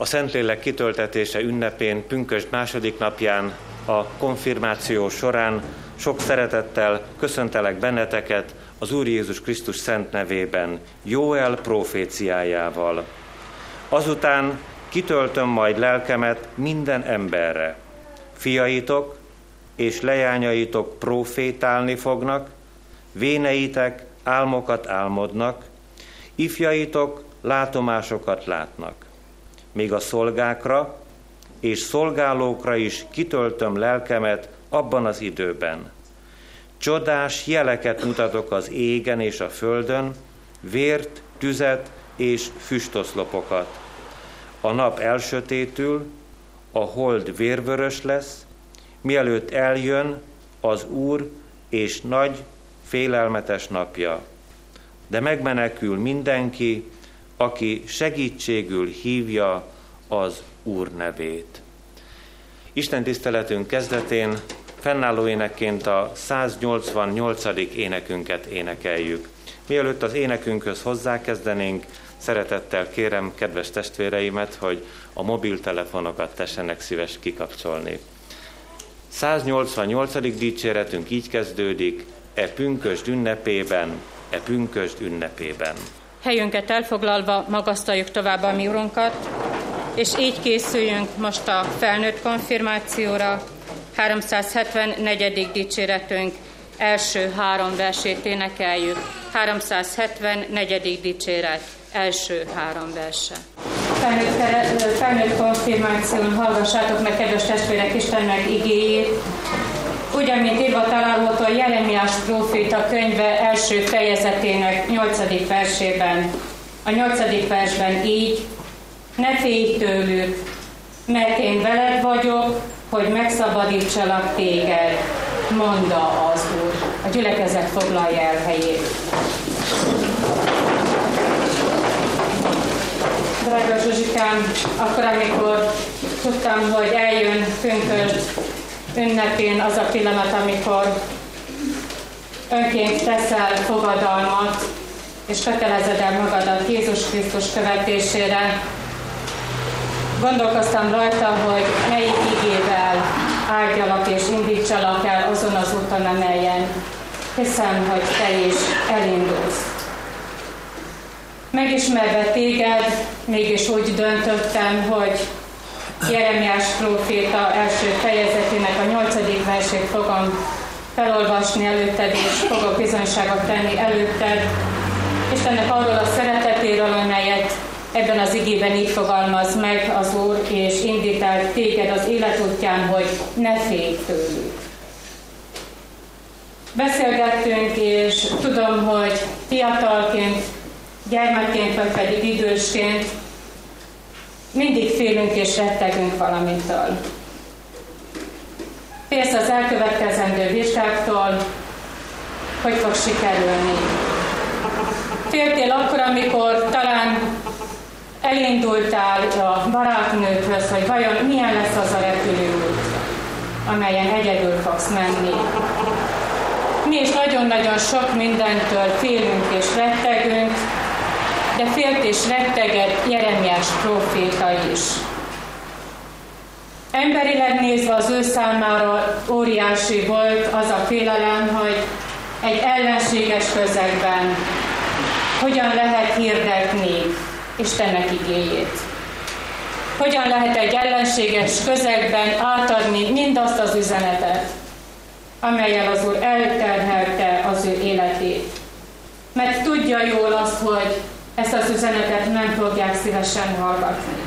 a Szentlélek kitöltetése ünnepén, pünkösd második napján, a konfirmáció során sok szeretettel köszöntelek benneteket az Úr Jézus Krisztus szent nevében, Jóel proféciájával. Azután kitöltöm majd lelkemet minden emberre. Fiaitok és lejányaitok profétálni fognak, véneitek álmokat álmodnak, ifjaitok látomásokat látnak. Még a szolgákra és szolgálókra is kitöltöm lelkemet abban az időben. Csodás jeleket mutatok az égen és a földön, vért, tüzet és füstoszlopokat. A nap elsötétül, a hold vérvörös lesz, mielőtt eljön az Úr és nagy, félelmetes napja. De megmenekül mindenki, aki segítségül hívja az Úr nevét. Isten tiszteletünk kezdetén fennálló énekként a 188. énekünket énekeljük. Mielőtt az énekünkhöz hozzákezdenénk, szeretettel kérem kedves testvéreimet, hogy a mobiltelefonokat tessenek szíves kikapcsolni. 188. dicséretünk így kezdődik, e pünkösd ünnepében, e pünkösd ünnepében. Helyünket elfoglalva magasztaljuk tovább a mi urunkat, és így készüljünk most a felnőtt konfirmációra, 374. dicséretünk első három versét énekeljük. 374. dicséret első három verse. Felnőtt, felnőtt konfirmáción hallgassátok meg, kedves testvérek, Istennek igéjét, úgy, amint írva található a Jeremiás próféta könyve első fejezetének nyolcadik versében. A nyolcadik versben így, ne félj tőlük, mert én veled vagyok, hogy megszabadítsalak téged, mondta az Úr. A gyülekezet foglalja el helyét. Drága Zsuzsikám, akkor, amikor tudtam, hogy eljön pünkösd ünnepén az a pillanat, amikor önként teszel fogadalmat, és kötelezed el magadat Jézus Krisztus követésére, Gondolkoztam rajta, hogy melyik igével áldjalak és indítsalak el azon az úton, amelyen hiszem, hogy te is elindulsz. Megismerve téged, mégis úgy döntöttem, hogy Jeremiás próféta első fejezetének a nyolcadik versét fogom felolvasni előtted, és fogok bizonyságot tenni előtted, Istennek arról a szeretetéről, amelyet Ebben az igében így fogalmaz meg az Úr, és indít el téged az életútján, hogy ne félj tőlük. Beszélgettünk, és tudom, hogy fiatalként, gyermekként, vagy pedig idősként mindig félünk és rettegünk valamitől. Félsz az elkövetkezendő vizsgáktól, hogy fog sikerülni. Féltél akkor, amikor talán elindultál a barátnőthöz, hogy vajon milyen lesz az a repülőút, amelyen egyedül fogsz menni. Mi is nagyon-nagyon sok mindentől félünk és rettegünk, de félt és rettegett Jeremiás próféta is. Emberileg nézve az ő számára óriási volt az a félelem, hogy egy ellenséges közegben hogyan lehet hirdetni Istennek igéjét. Hogyan lehet egy ellenséges közegben átadni mindazt az üzenetet, amelyel az Úr elterhelte az ő életét. Mert tudja jól azt, hogy ezt az üzenetet nem fogják szívesen hallgatni.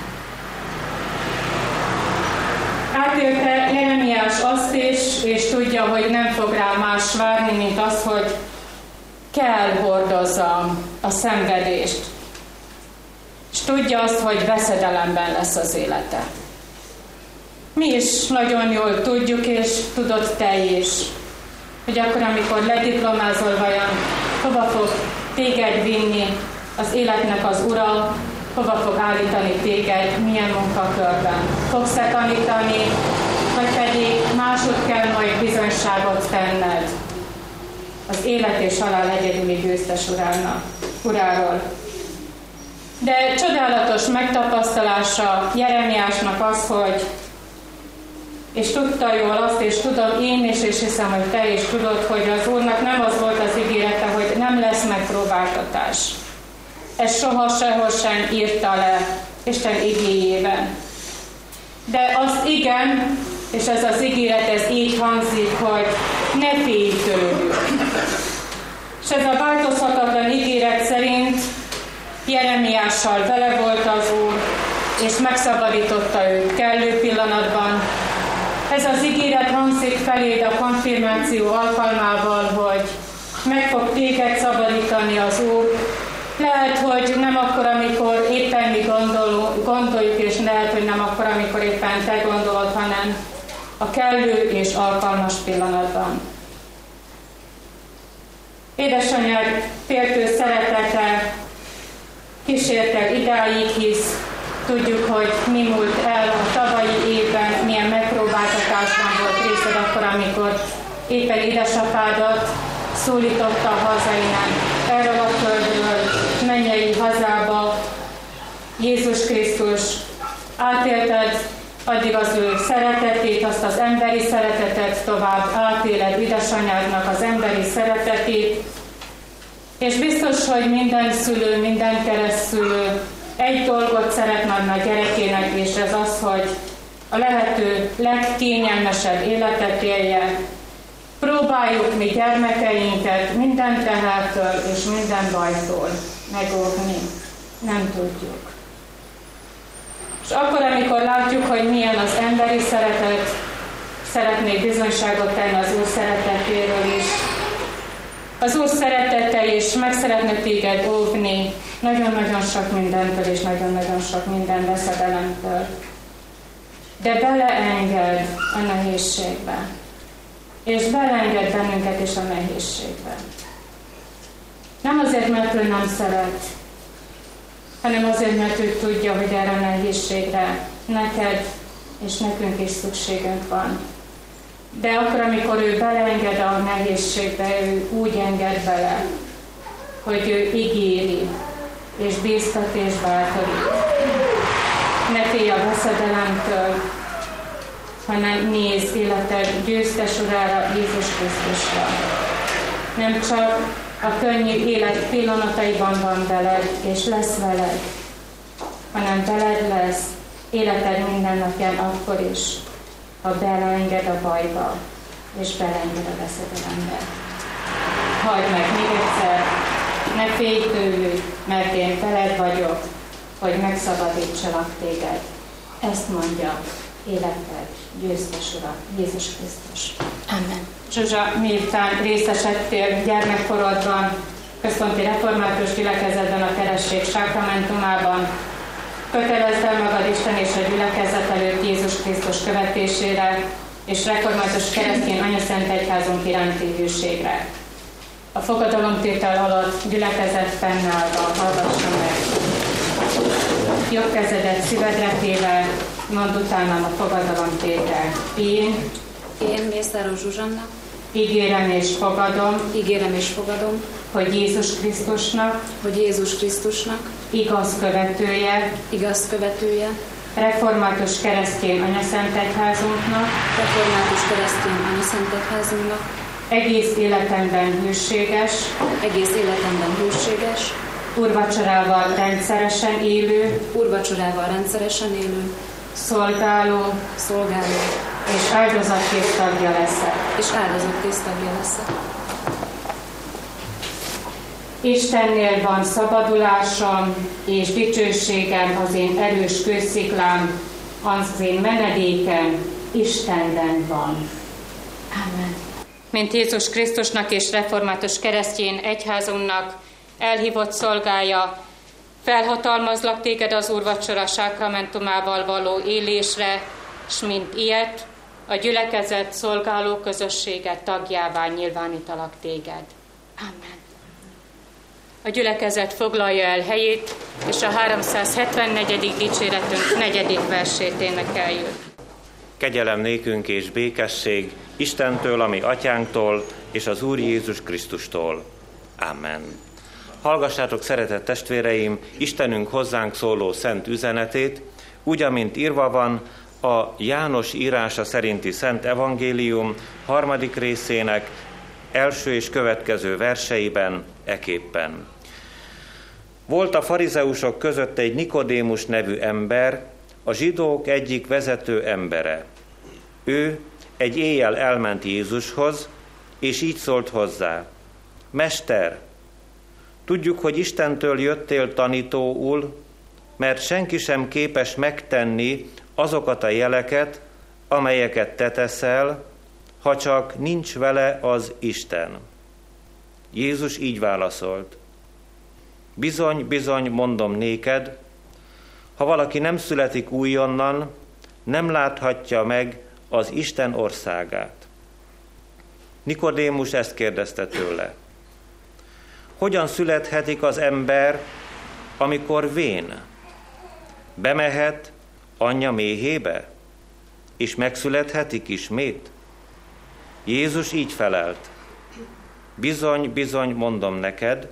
Átélte Jeremiás azt is, és tudja, hogy nem fog rá más várni, mint az, hogy kell hordozzam a szenvedést, és tudja azt, hogy veszedelemben lesz az élete. Mi is nagyon jól tudjuk, és tudod te is, hogy akkor, amikor lediplomázol vajon, hova fog téged vinni az életnek az ura, hova fog állítani téged, milyen munkakörben. Fogsz-e tanítani, vagy pedig másod kell majd bizonyságot tenned az élet és halál egyedüli győztes urának, uráról. De csodálatos megtapasztalása Jeremiásnak az, hogy és tudta jól azt, és tudom én is, és hiszem, hogy te is tudod, hogy az Úrnak nem az volt az ígérete, hogy nem lesz megpróbáltatás. Ez soha sehol sem írta le Isten igéjében. De azt igen, és ez az ígéret, ez így hangzik, hogy ne félj tőlük. És ez a változhatatlan ígéret szerint Jeremiással vele volt az Úr, és megszabadította őt kellő pillanatban. Ez az ígéret hangzik feléd a konfirmáció alkalmával, hogy meg fog téged szabadítani az Úr. Akkor, amikor éppen mi gondol, gondoljuk, és lehet, hogy nem akkor, amikor éppen te gondolod, hanem a kellő és alkalmas pillanatban. Édesanyád féltő szeretete kísért el idáig, hisz tudjuk, hogy mi múlt el a tavalyi évben, milyen megpróbáltatásban volt részed akkor, amikor éppen édesapádat szólította a hazainak erről a földről, hazába, Jézus Krisztus átélted addig az ő szeretetét, azt az emberi szeretetet tovább átéled édesanyádnak az emberi szeretetét, és biztos, hogy minden szülő, minden keresztülő egy dolgot szeretne adni a gyerekének, és ez az, hogy a lehető legkényelmesebb életet élje. Próbáljuk mi gyermekeinket minden tehertől és minden bajtól megóvni. Nem tudjuk. És akkor, amikor látjuk, hogy milyen az emberi szeretet, szeretnék bizonyságot tenni az Úr szeretetéről is. Az Úr szeretete is meg szeretne téged óvni nagyon-nagyon sok mindentől és nagyon-nagyon sok minden veszedelemtől. De beleenged a nehézségbe. És beleenged bennünket is a nehézségbe. Nem azért, mert ő nem szeret, hanem azért, mert ő tudja, hogy erre a nehézségre neked és nekünk is szükségünk van. De akkor, amikor ő beleenged a nehézségbe, ő úgy enged bele, hogy ő ígéri, és bíztat és bátorít. Ne félj a veszedelemtől, hanem nézz életed győztes urára, Jézus Krisztusra. Nem csak a könnyű élet pillanataiban van veled, és lesz veled, hanem veled lesz életed minden napján akkor is, ha beleenged a bajba, és beleenged a veszedelembe. Hagyd meg még egyszer, ne félj tőlük, mert én veled vagyok, hogy megszabadítsalak téged. Ezt mondja életed győztes Ura, Jézus Krisztus. Amen. Zsuzsa, miután részesedtél gyermekkorodban, központi református gyülekezetben a keresség sákramentumában, kötelezd el magad Isten és a gyülekezet előtt Jézus Krisztus követésére, és református keresztény anyaszent egyházunk iránti hűségre. A fogadalomtétel alatt gyülekezet fennállva hallgassa meg. Jobb kezedet szívedre téve, mondd utánam a fogadalomtétel. Én, én Mészáros Zsuzsanna, ígérem és fogadom, ígérem és fogadom, hogy Jézus Krisztusnak, hogy Jézus Krisztusnak, igaz követője, igaz követője, református keresztény anyaszent egyházunknak, református keresztény anyaszent egyházunknak, egész életemben hűséges, egész életemben hűséges, urvacsorával rendszeresen élő, urvacsorával rendszeresen élő, szolgáló, szolgáló, és áldozatkész tagja leszek. És áldozatkész tagja leszek. Istennél van szabadulásom és dicsőségem, az én erős kősziklám, az én menedékem Istenben van. Amen mint Jézus Krisztusnak és református keresztjén egyházunknak elhívott szolgája, felhatalmazlak téged az úrvacsora sákramentumával való élésre, s mint ilyet, a gyülekezet szolgáló közösséget tagjává nyilvánítalak téged. Amen. A gyülekezet foglalja el helyét, és a 374. dicséretünk negyedik versét énekeljük. Kegyelem nékünk és békesség Istentől, ami atyánktól, és az Úr Jézus Krisztustól. Amen. Hallgassátok, szeretett testvéreim, Istenünk hozzánk szóló szent üzenetét, úgy, amint írva van a János írása szerinti Szent Evangélium harmadik részének első és következő verseiben eképpen. Volt a farizeusok között egy Nikodémus nevű ember, a zsidók egyik vezető embere. Ő egy éjjel elment Jézushoz, és így szólt hozzá. Mester, tudjuk, hogy Istentől jöttél tanítóul, mert senki sem képes megtenni azokat a jeleket, amelyeket te teszel, ha csak nincs vele az Isten. Jézus így válaszolt. Bizony, bizony, mondom néked, ha valaki nem születik újonnan, nem láthatja meg az Isten országát. Nikodémus ezt kérdezte tőle. Hogyan születhetik az ember, amikor vén? Bemehet anyja méhébe, és megszülethetik ismét? Jézus így felelt. Bizony, bizony, mondom neked,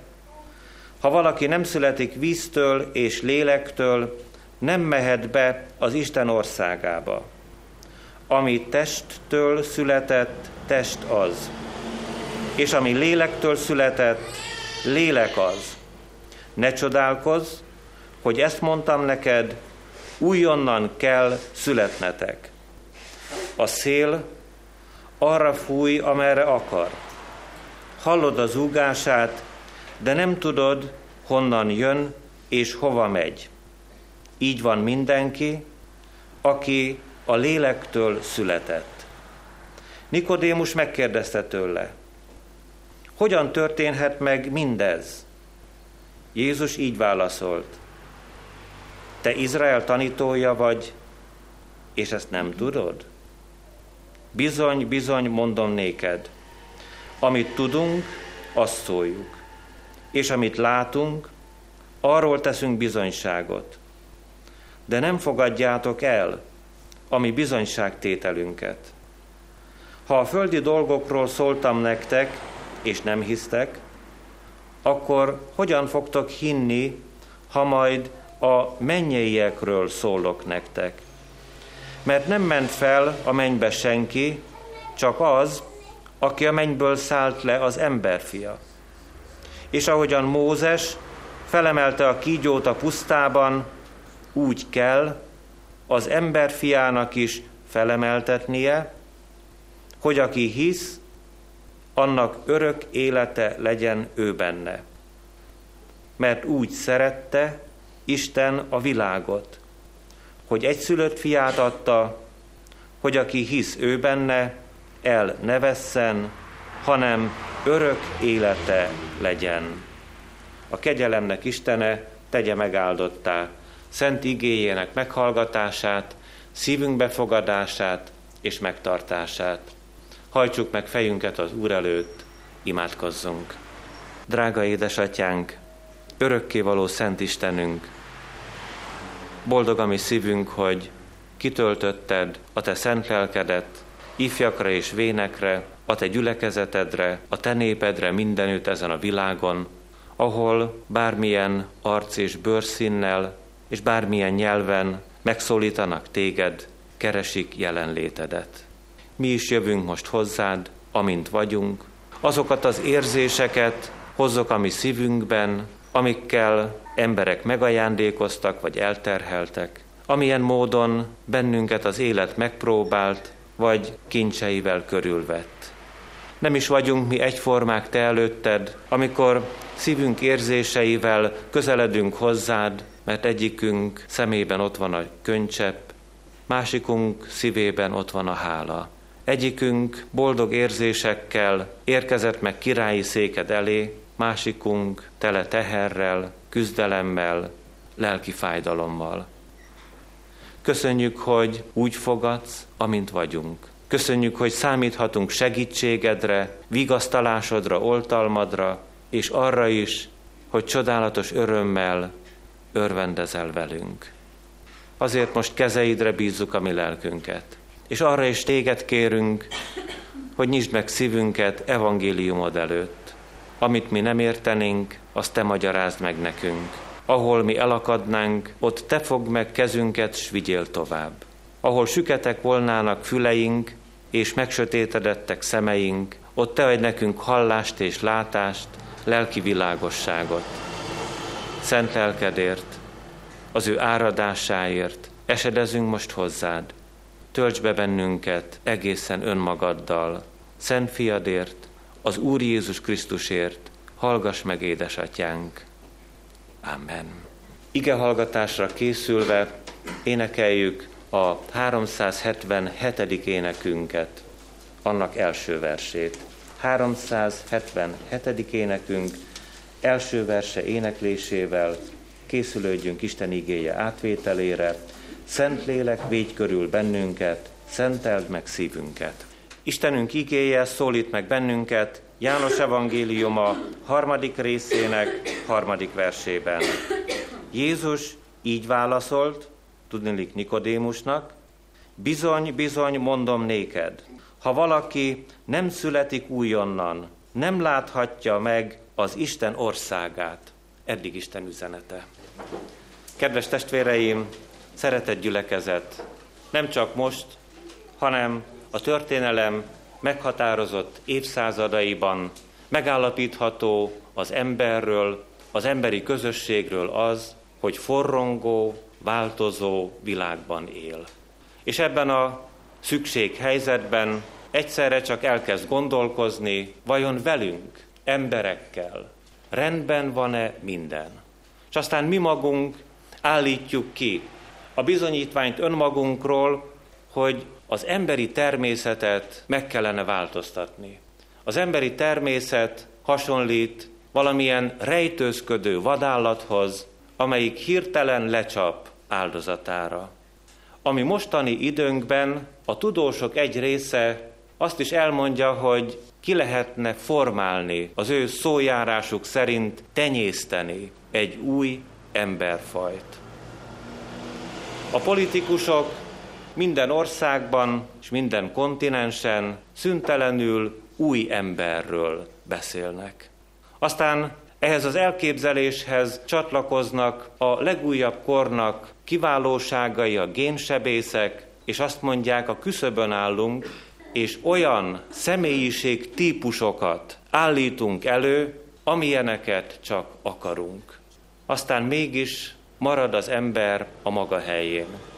ha valaki nem születik víztől és lélektől, nem mehet be az Isten országába. Ami testtől született, test az. És ami lélektől született, lélek az. Ne csodálkozz, hogy ezt mondtam neked, újonnan kell születnetek. A szél arra fúj, amerre akar. Hallod az úgását, de nem tudod, honnan jön és hova megy. Így van mindenki, aki a lélektől született. Nikodémus megkérdezte tőle, hogyan történhet meg mindez? Jézus így válaszolt, te Izrael tanítója vagy, és ezt nem tudod? Bizony, bizony, mondom néked, amit tudunk, azt szóljuk, és amit látunk, arról teszünk bizonyságot. De nem fogadjátok el a mi bizonyságtételünket. Ha a földi dolgokról szóltam nektek, és nem hisztek, akkor hogyan fogtok hinni, ha majd a mennyeiekről szólok nektek? Mert nem ment fel a mennybe senki, csak az, aki a mennyből szállt le az emberfia. És ahogyan Mózes felemelte a kígyót a pusztában, úgy kell az emberfiának is felemeltetnie, hogy aki hisz, annak örök élete legyen ő benne. Mert úgy szerette Isten a világot, hogy egyszülött fiát adta, hogy aki hisz ő benne, el ne vesszen, hanem örök élete legyen. A kegyelemnek Istene tegye megáldottá szent igéjének meghallgatását, szívünk befogadását és megtartását. Hajtsuk meg fejünket az Úr előtt, imádkozzunk. Drága édesatyánk, örökkévaló Szent Istenünk, boldog a mi szívünk, hogy kitöltötted a te szent lelkedet ifjakra és vénekre, a te gyülekezetedre, a te népedre mindenütt ezen a világon, ahol bármilyen arc és bőrszínnel és bármilyen nyelven megszólítanak téged, keresik jelenlétedet. Mi is jövünk most hozzád, amint vagyunk, azokat az érzéseket hozzuk a mi szívünkben, amikkel emberek megajándékoztak vagy elterheltek, amilyen módon bennünket az élet megpróbált, vagy kincseivel körülvett. Nem is vagyunk mi egyformák te előtted, amikor szívünk érzéseivel közeledünk hozzád, mert egyikünk szemében ott van a könycsepp, másikunk szívében ott van a hála. Egyikünk boldog érzésekkel érkezett meg királyi széked elé, másikunk tele teherrel, küzdelemmel, lelki fájdalommal. Köszönjük, hogy úgy fogadsz, amint vagyunk. Köszönjük, hogy számíthatunk segítségedre, vigasztalásodra, oltalmadra, és arra is, hogy csodálatos örömmel örvendezel velünk. Azért most kezeidre bízzuk a mi lelkünket. És arra is téged kérünk, hogy nyisd meg szívünket evangéliumod előtt. Amit mi nem értenénk, azt te magyarázd meg nekünk. Ahol mi elakadnánk, ott te fogd meg kezünket, s vigyél tovább. Ahol süketek volnának füleink, és megsötétedettek szemeink, ott te adj nekünk hallást és látást, lelki világosságot. Szent lelkedért, az ő áradásáért esedezünk most hozzád. Tölts be bennünket egészen önmagaddal. Szent fiadért, az Úr Jézus Krisztusért, hallgass meg, édesatyánk. Amen. Ige hallgatásra készülve énekeljük a 377. énekünket, annak első versét. 377. énekünk első verse éneklésével készülődjünk Isten igéje átvételére. Szent lélek, védj körül bennünket, szenteld meg szívünket. Istenünk igéje szólít meg bennünket János evangéliuma harmadik részének harmadik versében. Jézus így válaszolt, tudnilik Nikodémusnak, bizony, bizony, mondom néked, ha valaki nem születik újonnan, nem láthatja meg az Isten országát. Eddig Isten üzenete. Kedves testvéreim, szeretett gyülekezet, nem csak most, hanem a történelem meghatározott évszázadaiban megállapítható az emberről, az emberi közösségről az, hogy forrongó, változó világban él. És ebben a szükséghelyzetben egyszerre csak elkezd gondolkozni, vajon velünk, emberekkel, rendben van-e minden. És aztán mi magunk állítjuk ki a bizonyítványt önmagunkról, hogy az emberi természetet meg kellene változtatni. Az emberi természet hasonlít valamilyen rejtőzködő vadállathoz, amelyik hirtelen lecsap áldozatára. Ami mostani időnkben a tudósok egy része azt is elmondja, hogy ki lehetne formálni, az ő szójárásuk szerint tenyészteni egy új emberfajt. A politikusok minden országban és minden kontinensen szüntelenül új emberről beszélnek. Aztán ehhez az elképzeléshez csatlakoznak a legújabb kornak kiválóságai, a génsebészek, és azt mondják, a küszöbön állunk, és olyan személyiség típusokat állítunk elő, amilyeneket csak akarunk. Aztán mégis marad az ember a maga helyén.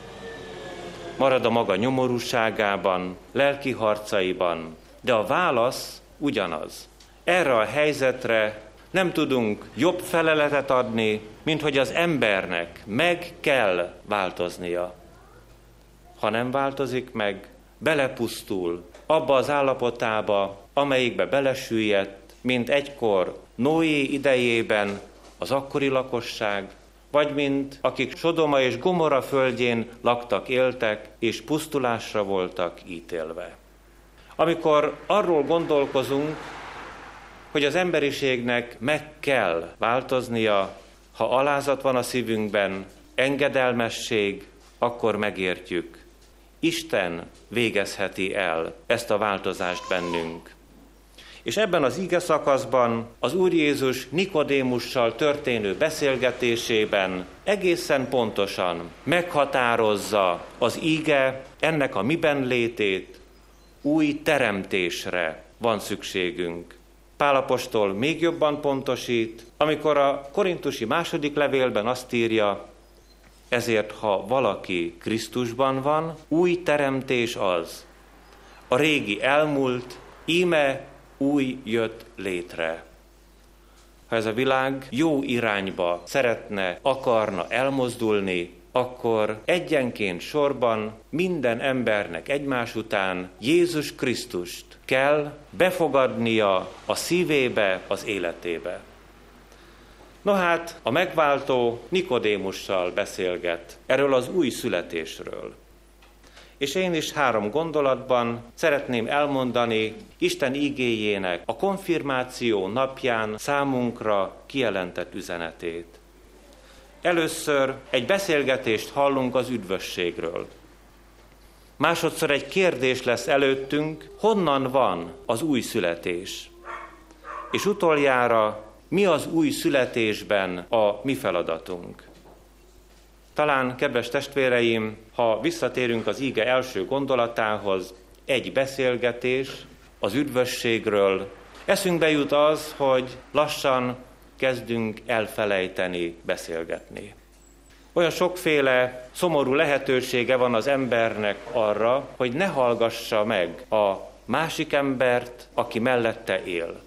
Marad a maga nyomorúságában, lelki harcaiban, de a válasz ugyanaz. Erre a helyzetre nem tudunk jobb feleletet adni, mint hogy az embernek meg kell változnia. Ha nem változik meg, belepusztul abba az állapotába, amelyikbe belesüllyedt, mint egykor Noé idejében az akkori lakosság, vagy mint akik Sodoma és Gomora földjén laktak, éltek, és pusztulásra voltak ítélve. Amikor arról gondolkozunk, hogy az emberiségnek meg kell változnia, ha alázat van a szívünkben, engedelmesség, akkor megértjük. Isten végezheti el ezt a változást bennünk. És ebben az ige szakaszban az Úr Jézus Nikodémussal történő beszélgetésében egészen pontosan meghatározza az ige ennek a miben létét, új teremtésre van szükségünk. Pálapostól még jobban pontosít, amikor a korintusi második levélben azt írja, ezért ha valaki Krisztusban van, új teremtés az. A régi elmúlt, íme új jött létre. Ha ez a világ jó irányba szeretne, akarna elmozdulni, akkor egyenként sorban minden embernek egymás után Jézus Krisztust kell befogadnia a szívébe, az életébe. No hát, a megváltó Nikodémussal beszélget erről az új születésről. És én is három gondolatban szeretném elmondani Isten igéjének a konfirmáció napján számunkra kijelentett üzenetét. Először egy beszélgetést hallunk az üdvösségről. Másodszor egy kérdés lesz előttünk, honnan van az új születés. és utoljára mi az új születésben a mi feladatunk. Talán, kedves testvéreim, ha visszatérünk az íge első gondolatához, egy beszélgetés az üdvösségről, eszünkbe jut az, hogy lassan kezdünk elfelejteni beszélgetni. Olyan sokféle szomorú lehetősége van az embernek arra, hogy ne hallgassa meg a másik embert, aki mellette él.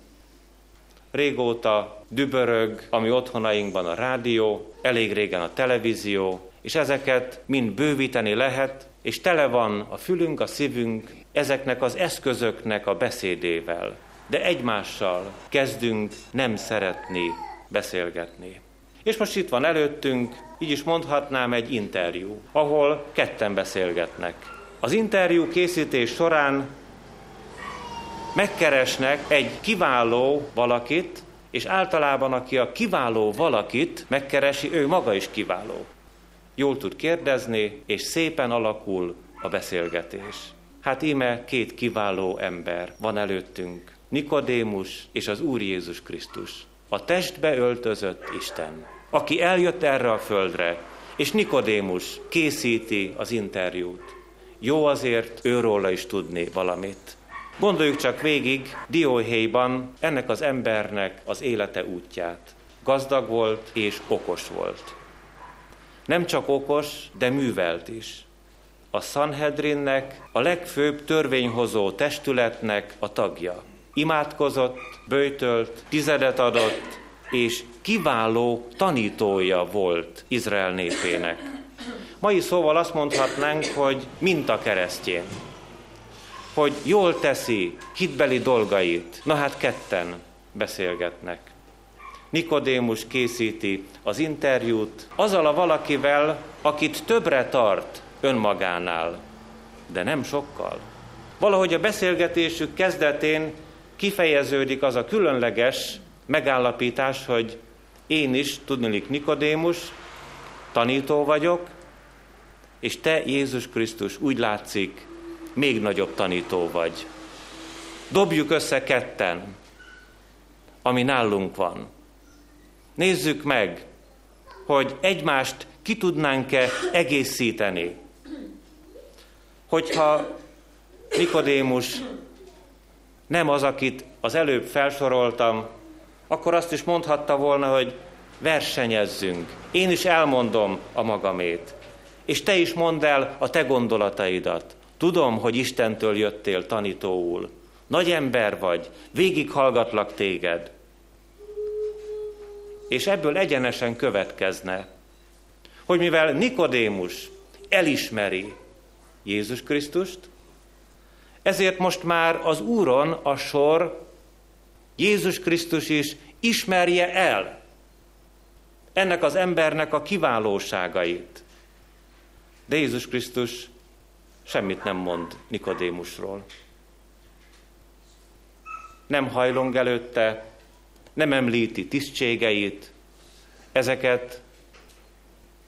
Régóta dübörög, ami otthonainkban a rádió, elég régen a televízió, és ezeket mind bővíteni lehet, és tele van a fülünk, a szívünk ezeknek az eszközöknek a beszédével. De egymással kezdünk nem szeretni beszélgetni. És most itt van előttünk, így is mondhatnám egy interjú, ahol ketten beszélgetnek. Az interjú készítés során megkeresnek egy kiváló valakit, és általában aki a kiváló valakit megkeresi, ő maga is kiváló. Jól tud kérdezni, és szépen alakul a beszélgetés. Hát íme két kiváló ember van előttünk, Nikodémus és az Úr Jézus Krisztus, a testbe öltözött Isten, aki eljött erre a földre, és Nikodémus készíti az interjút. Jó azért őróla is tudni valamit. Gondoljuk csak végig Dióhéjban ennek az embernek az élete útját. Gazdag volt és okos volt. Nem csak okos, de művelt is. A Sanhedrinnek, a legfőbb törvényhozó testületnek a tagja. Imádkozott, bőjtölt, tizedet adott, és kiváló tanítója volt Izrael népének. Mai szóval azt mondhatnánk, hogy minta keresztjén hogy jól teszi hitbeli dolgait. Na hát ketten beszélgetnek. Nikodémus készíti az interjút azzal a valakivel, akit többre tart önmagánál, de nem sokkal. Valahogy a beszélgetésük kezdetén kifejeződik az a különleges megállapítás, hogy én is, tudnilik Nikodémus, tanító vagyok, és te, Jézus Krisztus, úgy látszik, még nagyobb tanító vagy. Dobjuk össze ketten, ami nálunk van. Nézzük meg, hogy egymást ki tudnánk-e egészíteni. Hogyha Nikodémus nem az, akit az előbb felsoroltam, akkor azt is mondhatta volna, hogy versenyezzünk. Én is elmondom a magamét. És te is mondd el a te gondolataidat. Tudom, hogy Istentől jöttél tanítóul. Nagy ember vagy, végighallgatlak téged. És ebből egyenesen következne, hogy mivel Nikodémus elismeri Jézus Krisztust, ezért most már az Úron a sor Jézus Krisztus is ismerje el ennek az embernek a kiválóságait. De Jézus Krisztus semmit nem mond Nikodémusról. Nem hajlong előtte, nem említi tisztségeit, ezeket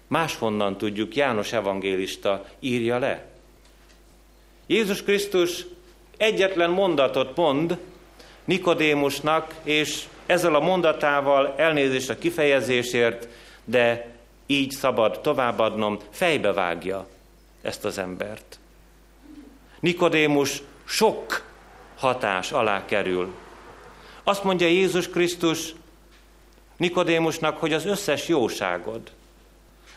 máshonnan tudjuk, János evangélista írja le. Jézus Krisztus egyetlen mondatot mond Nikodémusnak, és ezzel a mondatával elnézést a kifejezésért, de így szabad továbbadnom, fejbevágja ezt az embert. Nikodémus sok hatás alá kerül. Azt mondja Jézus Krisztus Nikodémusnak, hogy az összes jóságod,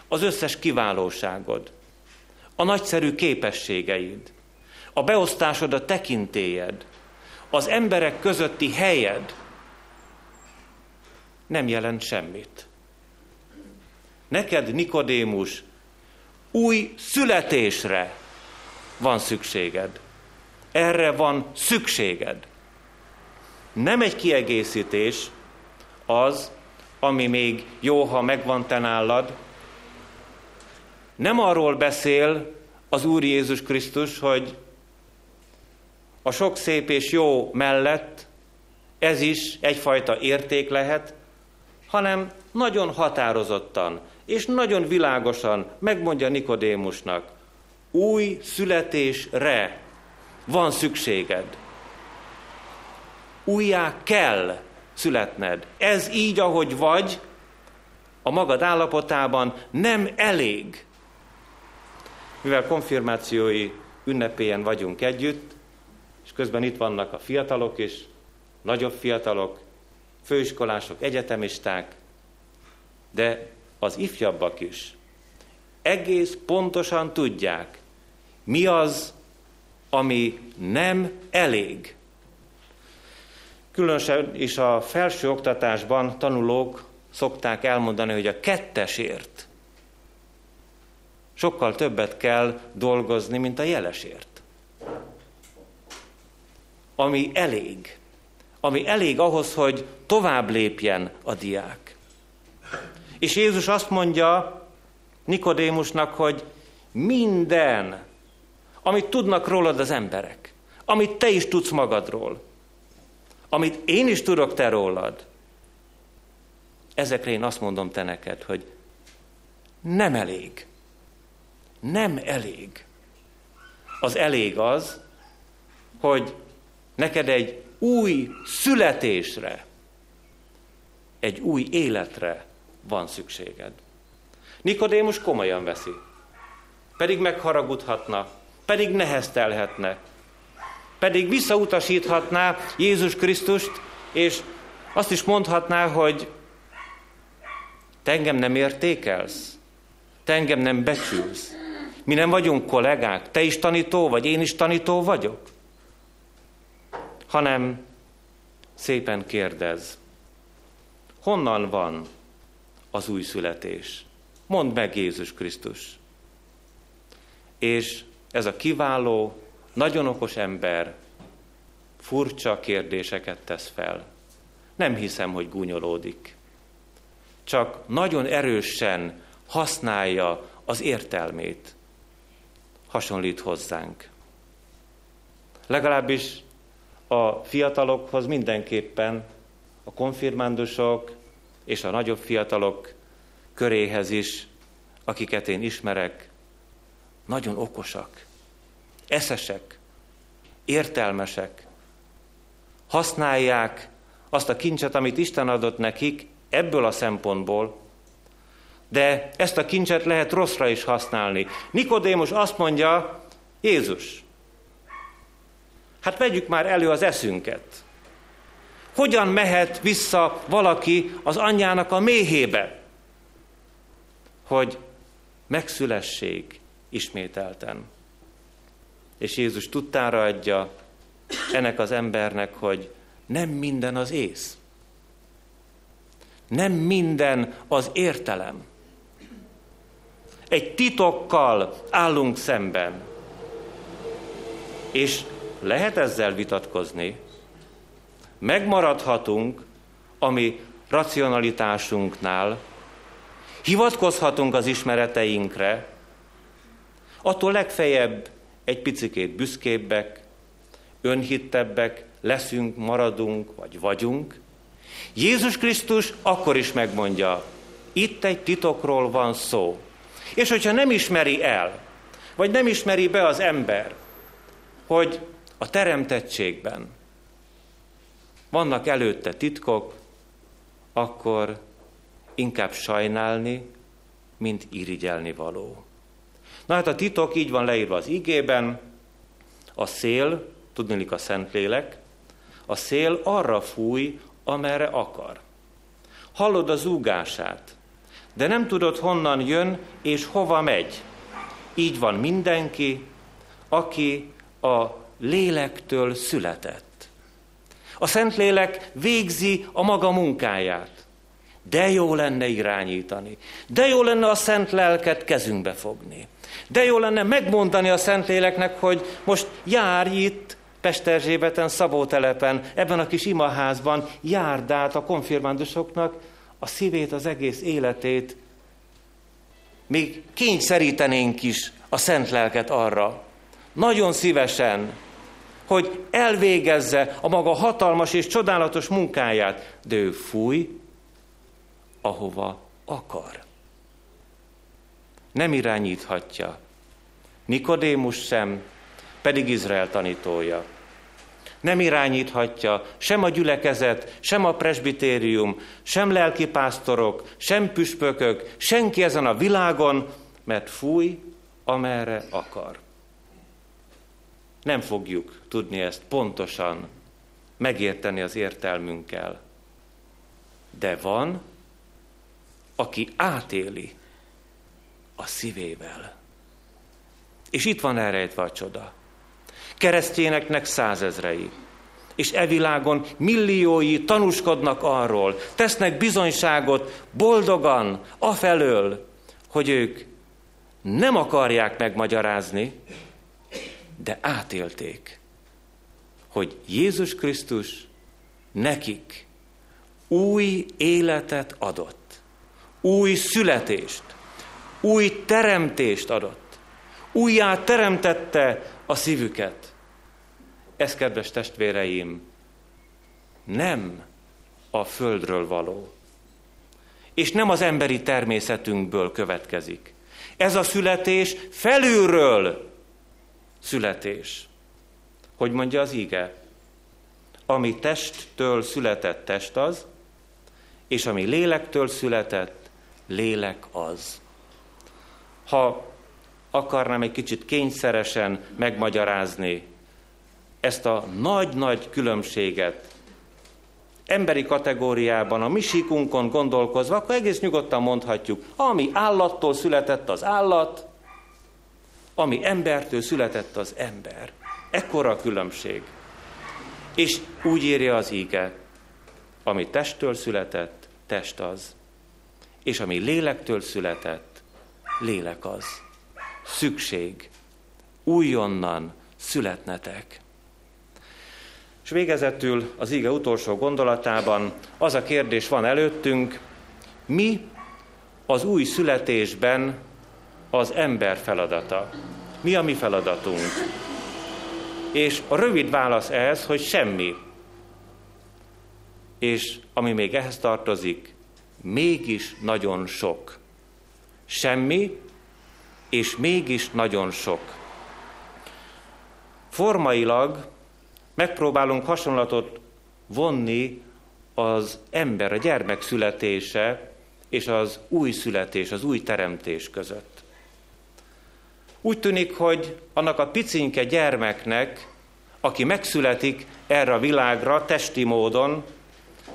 az összes kiválóságod, a nagyszerű képességeid, a beosztásod, a tekintélyed, az emberek közötti helyed nem jelent semmit. Neked, Nikodémus, új születésre van szükséged. Erre van szükséged. Nem egy kiegészítés az, ami még jó, ha megvan te nálad. Nem arról beszél az Úr Jézus Krisztus, hogy a sok szép és jó mellett ez is egyfajta érték lehet, hanem nagyon határozottan és nagyon világosan megmondja Nikodémusnak, új születésre van szükséged. Újjá kell születned. Ez így, ahogy vagy, a magad állapotában nem elég. Mivel konfirmációi ünnepélyen vagyunk együtt, és közben itt vannak a fiatalok is, nagyobb fiatalok, főiskolások, egyetemisták, de az ifjabbak is egész pontosan tudják, mi az, ami nem elég. Különösen is a felső oktatásban tanulók szokták elmondani, hogy a kettesért sokkal többet kell dolgozni, mint a jelesért. Ami elég. Ami elég ahhoz, hogy tovább lépjen a diák. És Jézus azt mondja Nikodémusnak, hogy minden, amit tudnak rólad az emberek, amit te is tudsz magadról, amit én is tudok te rólad, ezekre én azt mondom te neked, hogy nem elég. Nem elég. Az elég az, hogy neked egy új születésre, egy új életre van szükséged. Nikodémus komolyan veszi. Pedig megharagudhatna, pedig neheztelhetne, pedig visszautasíthatná Jézus Krisztust, és azt is mondhatná, hogy te engem nem értékelsz, te engem nem becsülsz. Mi nem vagyunk kollégák, te is tanító vagy, én is tanító vagyok. Hanem szépen kérdez, honnan van az új születés? Mondd meg Jézus Krisztus. És ez a kiváló, nagyon okos ember furcsa kérdéseket tesz fel. Nem hiszem, hogy gúnyolódik. Csak nagyon erősen használja az értelmét. Hasonlít hozzánk. Legalábbis a fiatalokhoz mindenképpen a konfirmándusok és a nagyobb fiatalok köréhez is, akiket én ismerek, nagyon okosak, eszesek, értelmesek, használják azt a kincset, amit Isten adott nekik ebből a szempontból, de ezt a kincset lehet rosszra is használni. Nikodémus azt mondja, Jézus, hát vegyük már elő az eszünket. Hogyan mehet vissza valaki az anyjának a méhébe? hogy megszülessék ismételten. És Jézus tudtára adja ennek az embernek, hogy nem minden az ész. Nem minden az értelem. Egy titokkal állunk szemben. És lehet ezzel vitatkozni. Megmaradhatunk, ami racionalitásunknál, Hivatkozhatunk az ismereteinkre, attól legfeljebb egy picikét büszkébbek, önhittebbek leszünk, maradunk, vagy vagyunk. Jézus Krisztus akkor is megmondja, itt egy titokról van szó. És hogyha nem ismeri el, vagy nem ismeri be az ember, hogy a teremtettségben vannak előtte titkok, akkor inkább sajnálni, mint irigyelni való. Na hát a titok így van leírva az igében, a szél, tudnélik a Szentlélek, a szél arra fúj, amerre akar. Hallod a zúgását, de nem tudod honnan jön és hova megy. Így van mindenki, aki a lélektől született. A Szentlélek végzi a maga munkáját. De jó lenne irányítani. De jó lenne a szent lelket kezünkbe fogni. De jó lenne megmondani a Szentléleknek, hogy most járj itt, Pesterzsébeten, Szabótelepen, ebben a kis imaházban, járd át a konfirmándusoknak a szívét, az egész életét. Még kényszerítenénk is a szent lelket arra, nagyon szívesen, hogy elvégezze a maga hatalmas és csodálatos munkáját, de ő fúj, ahova akar. Nem irányíthatja. Nikodémus sem, pedig Izrael tanítója. Nem irányíthatja sem a gyülekezet, sem a presbitérium, sem lelkipásztorok, sem püspökök, senki ezen a világon, mert fúj, amerre akar. Nem fogjuk tudni ezt pontosan megérteni az értelmünkkel. De van, aki átéli a szívével. És itt van elrejtve a csoda. Keresztényeknek százezrei, és e világon milliói tanúskodnak arról, tesznek bizonyságot boldogan, afelől, hogy ők nem akarják megmagyarázni, de átélték, hogy Jézus Krisztus nekik új életet adott, új születést, új teremtést adott, újjá teremtette a szívüket. Ez, kedves testvéreim, nem a földről való, és nem az emberi természetünkből következik. Ez a születés felülről születés. Hogy mondja az ige? Ami testtől született test az, és ami lélektől született, lélek az. Ha akarnám egy kicsit kényszeresen megmagyarázni ezt a nagy-nagy különbséget, emberi kategóriában, a mi gondolkozva, akkor egész nyugodtan mondhatjuk, ami állattól született az állat, ami embertől született az ember. Ekkora a különbség. És úgy írja az íge, ami testtől született, test az, és ami lélektől született, lélek az. Szükség. Újonnan születnetek. És végezetül az ige utolsó gondolatában az a kérdés van előttünk, mi az új születésben az ember feladata? Mi a mi feladatunk? És a rövid válasz ez, hogy semmi. És ami még ehhez tartozik, mégis nagyon sok. Semmi, és mégis nagyon sok. Formailag megpróbálunk hasonlatot vonni az ember, a gyermek születése és az új születés, az új teremtés között. Úgy tűnik, hogy annak a picinke gyermeknek, aki megszületik erre a világra testi módon,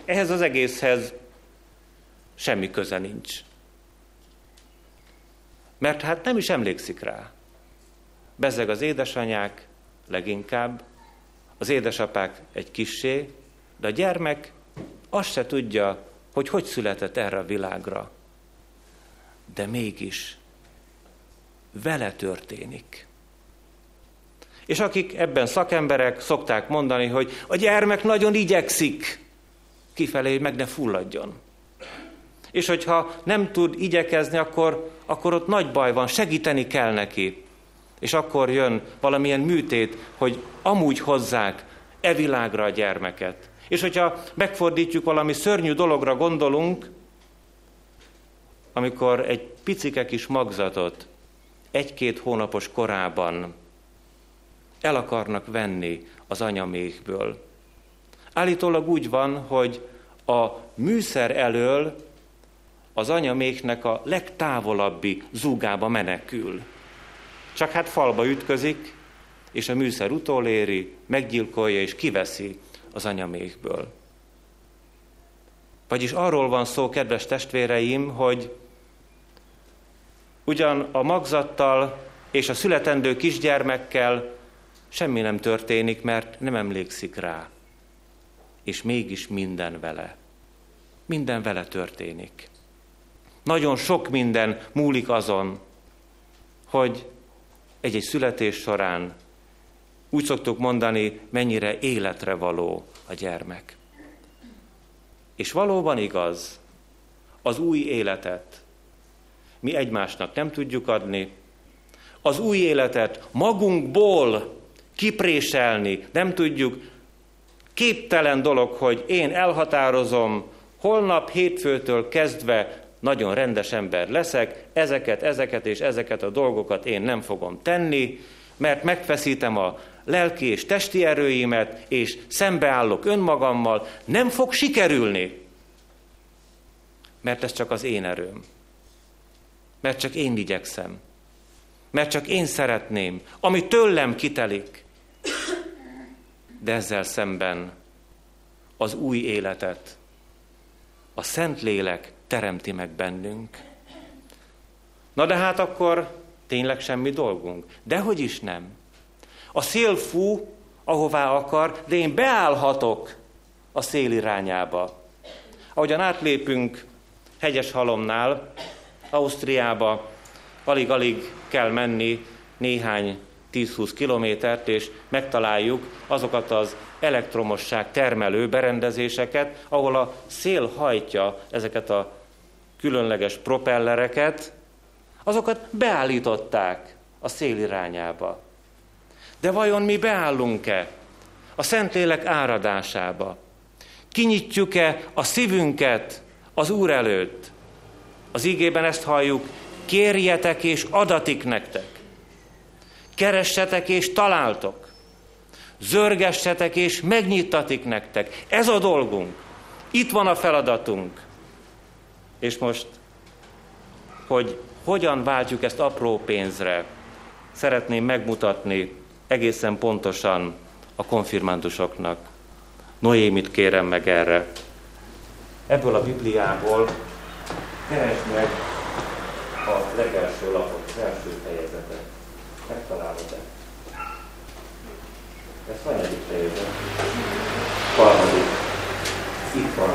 ehhez az egészhez semmi köze nincs. Mert hát nem is emlékszik rá. Bezeg az édesanyák leginkább, az édesapák egy kissé, de a gyermek azt se tudja, hogy hogy született erre a világra. De mégis vele történik. És akik ebben szakemberek szokták mondani, hogy a gyermek nagyon igyekszik kifelé, hogy meg ne fulladjon. És hogyha nem tud igyekezni, akkor, akkor ott nagy baj van, segíteni kell neki. És akkor jön valamilyen műtét, hogy amúgy hozzák e világra a gyermeket. És hogyha megfordítjuk valami szörnyű dologra gondolunk, amikor egy picike kis magzatot egy-két hónapos korában el akarnak venni az anyamékből. Állítólag úgy van, hogy a műszer elől az anyaméknek a legtávolabbi zúgába menekül. Csak hát falba ütközik, és a műszer utoléri, meggyilkolja és kiveszi az anyamékből. Vagyis arról van szó, kedves testvéreim, hogy ugyan a magzattal és a születendő kisgyermekkel semmi nem történik, mert nem emlékszik rá. És mégis minden vele. Minden vele történik. Nagyon sok minden múlik azon, hogy egy-egy születés során úgy szoktuk mondani, mennyire életre való a gyermek. És valóban igaz, az új életet mi egymásnak nem tudjuk adni, az új életet magunkból kipréselni nem tudjuk, képtelen dolog, hogy én elhatározom, holnap hétfőtől kezdve nagyon rendes ember leszek, ezeket, ezeket és ezeket a dolgokat én nem fogom tenni, mert megfeszítem a lelki és testi erőimet, és szembeállok önmagammal, nem fog sikerülni. Mert ez csak az én erőm. Mert csak én igyekszem. Mert csak én szeretném, ami tőlem kitelik. De ezzel szemben az új életet a Szentlélek teremti meg bennünk. Na de hát akkor tényleg semmi dolgunk. Dehogy is nem. A szél fú, ahová akar, de én beállhatok a szél irányába. Ahogyan átlépünk hegyes halomnál, Ausztriába, alig-alig kell menni néhány 10-20 kilométert, és megtaláljuk azokat az elektromosság termelő berendezéseket, ahol a szél hajtja ezeket a különleges propellereket, azokat beállították a szél irányába. De vajon mi beállunk-e a Szentlélek áradásába? Kinyitjuk-e a szívünket az Úr előtt? Az ígében ezt halljuk, kérjetek és adatik nektek. Keressetek és találtok. Zörgessetek és megnyittatik nektek. Ez a dolgunk. Itt van a feladatunk. És most, hogy hogyan váltjuk ezt apró pénzre, szeretném megmutatni egészen pontosan a konfirmándusoknak. Noémit kérem meg erre. Ebből a Bibliából keresd meg a legelső lapot, az első fejezetet. Megtalálod-e? Ez hanyadik fejezet? Harmadik. Itt van.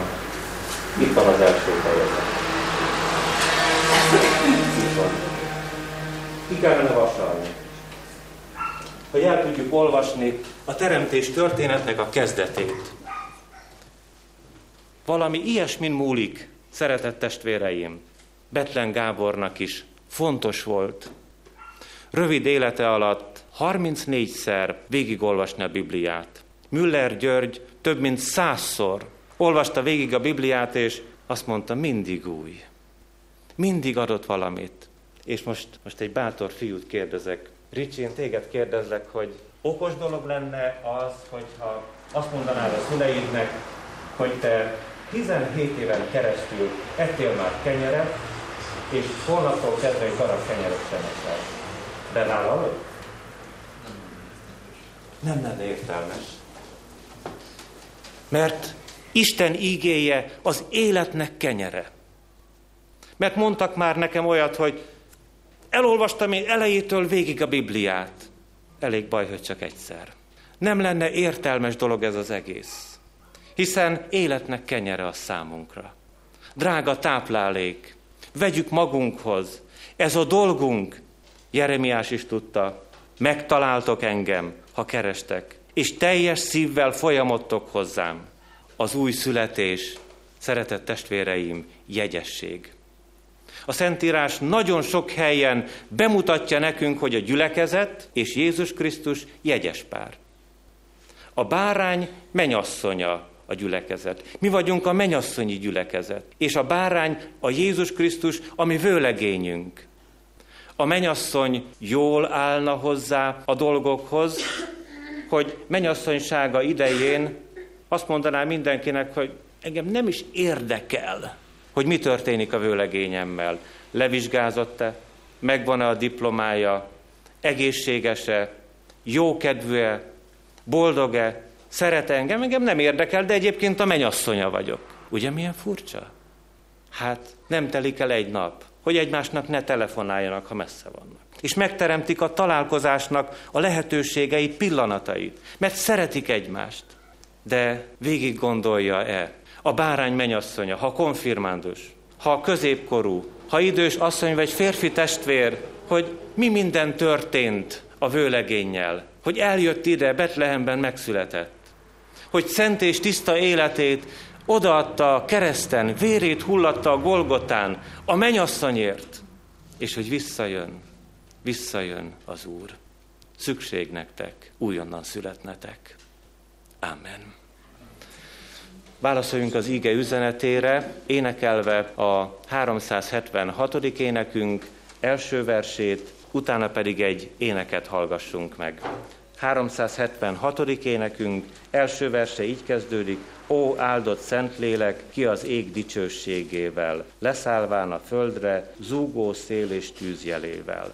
Itt van az első fejezet. Ki kellene vasalni? Hogy el tudjuk olvasni a teremtés történetnek a kezdetét. Valami ilyesmin múlik, szeretett testvéreim. Betlen Gábornak is fontos volt. Rövid élete alatt 34-szer végigolvasni a Bibliát. Müller György több mint százszor olvasta végig a Bibliát, és azt mondta, mindig új. Mindig adott valamit. És most, most egy bátor fiút kérdezek. Ricsi, én téged kérdezlek, hogy okos dolog lenne az, hogyha azt mondanád a szüleidnek, hogy te 17 éven keresztül ettél már kenyeret, és holnaptól kezdve egy darab kenyeret sem eszel. Bevállalod? Nem lenne értelmes. Mert Isten ígéje az életnek kenyere. Mert mondtak már nekem olyat, hogy elolvastam én elejétől végig a Bibliát. Elég baj, hogy csak egyszer. Nem lenne értelmes dolog ez az egész. Hiszen életnek kenyere a számunkra. Drága táplálék, vegyük magunkhoz. Ez a dolgunk, Jeremiás is tudta, megtaláltok engem, ha kerestek, és teljes szívvel folyamodtok hozzám. Az új születés, szeretett testvéreim, jegyesség. A Szentírás nagyon sok helyen bemutatja nekünk, hogy a gyülekezet és Jézus Krisztus jegyes pár. A bárány menyasszonya a gyülekezet. Mi vagyunk a menyasszonyi gyülekezet. És a bárány a Jézus Krisztus, ami vőlegényünk. A menyasszony jól állna hozzá a dolgokhoz, hogy menyasszonysága idején azt mondaná mindenkinek, hogy engem nem is érdekel, hogy mi történik a vőlegényemmel. Levizsgázott-e, megvan-e a diplomája, egészséges-e, jókedvű-e, boldog-e, szeret engem, engem nem érdekel, de egyébként a menyasszonya vagyok. Ugye milyen furcsa? Hát nem telik el egy nap, hogy egymásnak ne telefonáljanak, ha messze vannak. És megteremtik a találkozásnak a lehetőségeit, pillanatait, mert szeretik egymást. De végig gondolja-e a bárány menyasszonya, ha konfirmándus, ha középkorú, ha idős asszony vagy férfi testvér, hogy mi minden történt a vőlegénnyel, hogy eljött ide, Betlehemben megszületett, hogy szent és tiszta életét odaadta a kereszten, vérét hullatta a Golgotán, a menyasszonyért, és hogy visszajön, visszajön az Úr. Szükség nektek, újonnan születnetek. Amen. Válaszoljunk az íge üzenetére, énekelve a 376. énekünk első versét, utána pedig egy éneket hallgassunk meg. 376. énekünk első verse így kezdődik, Ó áldott Szentlélek, ki az ég dicsőségével, leszállván a földre, zúgó szél és tűzjelével.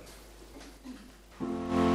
thank you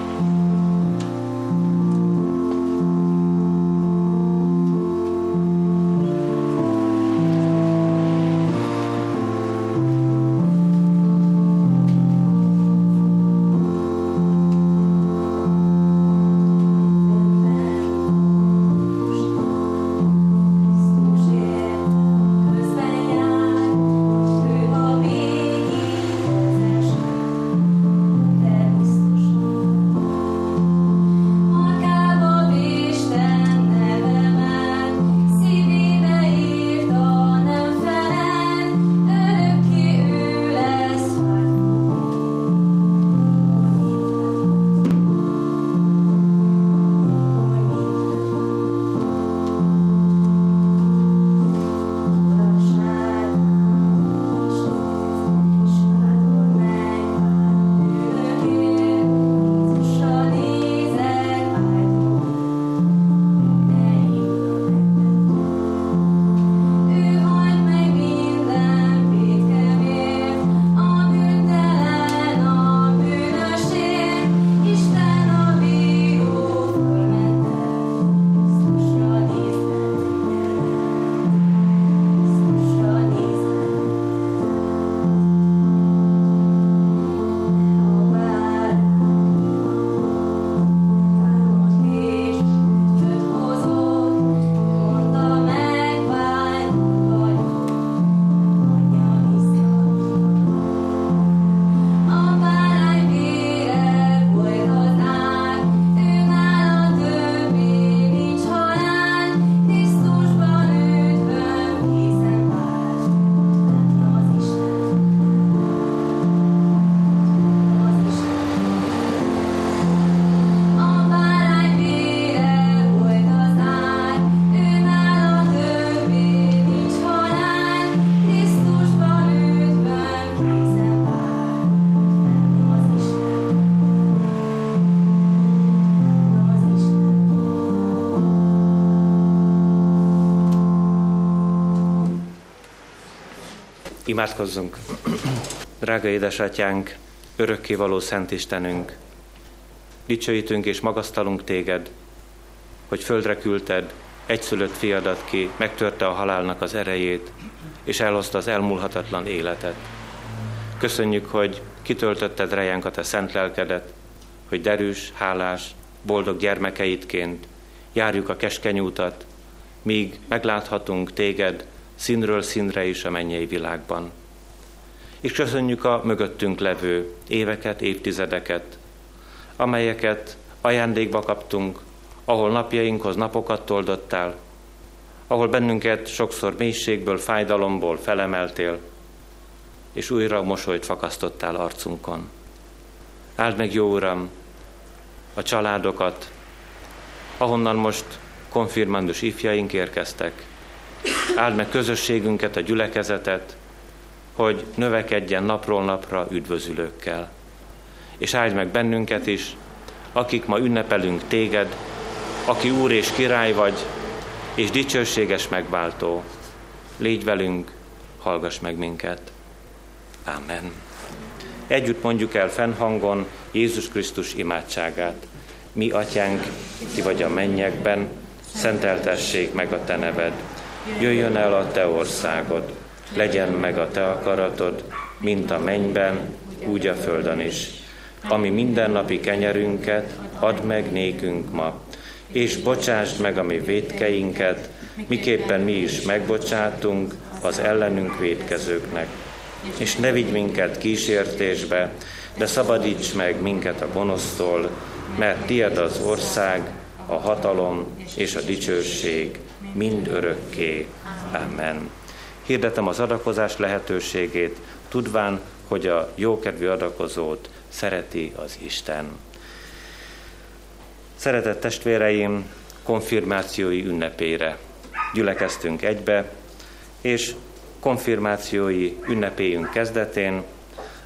Imádkozzunk! Drága édesatyánk, örökkévaló Szent Istenünk, dicsőítünk és magasztalunk téged, hogy földre küldted egyszülött fiadat ki, megtörte a halálnak az erejét, és elhozta az elmúlhatatlan életet. Köszönjük, hogy kitöltötted rejánkat a szent lelkedet, hogy derűs, hálás, boldog gyermekeidként járjuk a keskeny útat, míg megláthatunk téged színről színre is a mennyei világban. És köszönjük a mögöttünk levő éveket, évtizedeket, amelyeket ajándékba kaptunk, ahol napjainkhoz napokat toldottál, ahol bennünket sokszor mélységből, fájdalomból felemeltél, és újra mosolyt fakasztottál arcunkon. Áld meg, jó Uram, a családokat, ahonnan most konfirmandus ifjaink érkeztek, Áld meg közösségünket, a gyülekezetet, hogy növekedjen napról napra üdvözülőkkel. És áld meg bennünket is, akik ma ünnepelünk téged, aki Úr és Király vagy, és dicsőséges megváltó. Légy velünk, hallgass meg minket. Amen. Együtt mondjuk el fennhangon Jézus Krisztus imádságát. Mi, atyánk, ki vagy a mennyekben, szenteltessék meg a te neved jöjjön el a te országod, legyen meg a te akaratod, mint a mennyben, úgy a földön is. Ami mindennapi kenyerünket, add meg nékünk ma, és bocsásd meg a mi védkeinket, miképpen mi is megbocsátunk az ellenünk védkezőknek. És ne vigy minket kísértésbe, de szabadíts meg minket a gonosztól, mert tied az ország, a hatalom és a dicsőség mind örökké. Amen. Hirdetem az adakozás lehetőségét, tudván, hogy a jókedvű adakozót szereti az Isten. Szeretett testvéreim, konfirmációi ünnepére gyülekeztünk egybe, és konfirmációi ünnepéjünk kezdetén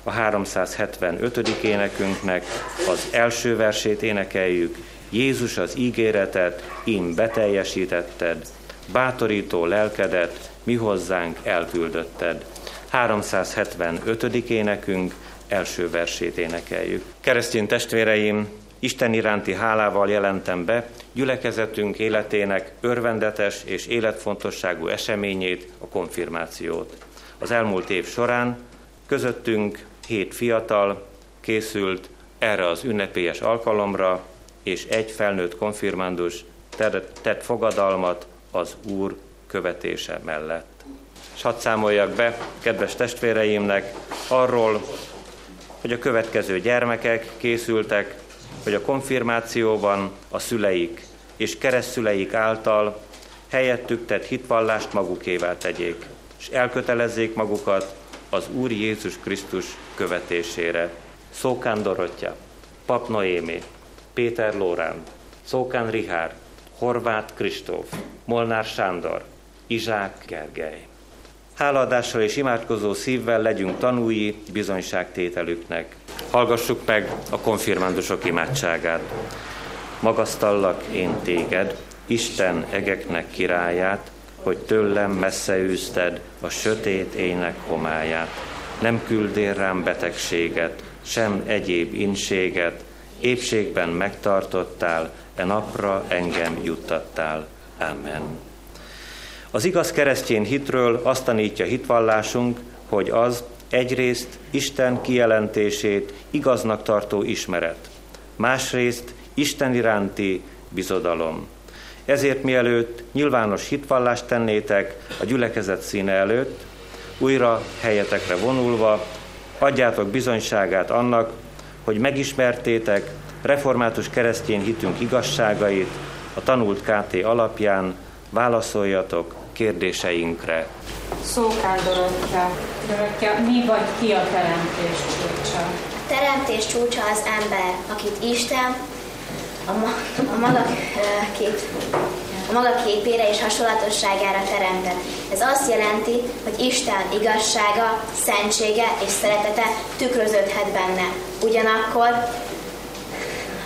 a 375. énekünknek az első versét énekeljük, Jézus az ígéretet, ím beteljesítetted, bátorító lelkedet, mi hozzánk elküldötted. 375. énekünk első versét énekeljük. Keresztény testvéreim, Isten iránti hálával jelentem be gyülekezetünk életének örvendetes és életfontosságú eseményét, a konfirmációt. Az elmúlt év során közöttünk hét fiatal készült erre az ünnepélyes alkalomra, és egy felnőtt konfirmándus tett fogadalmat az Úr követése mellett. És hadd számoljak be, kedves testvéreimnek, arról, hogy a következő gyermekek készültek, hogy a konfirmációban a szüleik és keresztszüleik által helyettük tett hitvallást magukévá tegyék, és elkötelezzék magukat az Úr Jézus Krisztus követésére. Szókán Dorottya, Pap Noémi, Péter Lórán, Szókán Rihár, Horváth Kristóf, Molnár Sándor, Izsák Gergely. Háladással és imádkozó szívvel legyünk tanúi bizonyságtételüknek. Hallgassuk meg a konfirmándusok imádságát. Magasztallak én téged, Isten egeknek királyát, hogy tőlem messze űzted a sötét ének homályát. Nem küldél rám betegséget, sem egyéb inséget, épségben megtartottál, e napra engem juttattál. Amen. Az igaz keresztény hitről azt tanítja hitvallásunk, hogy az egyrészt Isten kijelentését igaznak tartó ismeret, másrészt Isten iránti bizodalom. Ezért mielőtt nyilvános hitvallást tennétek a gyülekezet színe előtt, újra helyetekre vonulva, adjátok bizonyságát annak, hogy megismertétek református keresztény hitünk igazságait, a tanult KT alapján válaszoljatok kérdéseinkre. Szókán Dorottya, Dorottya, mi vagy ki a teremtés csúcsa? A teremtés csúcsa az ember, akit Isten a, ma, a maga kép, a maga képére és hasonlatosságára teremtett. Ez azt jelenti, hogy Isten igazsága, szentsége és szeretete tükröződhet benne. Ugyanakkor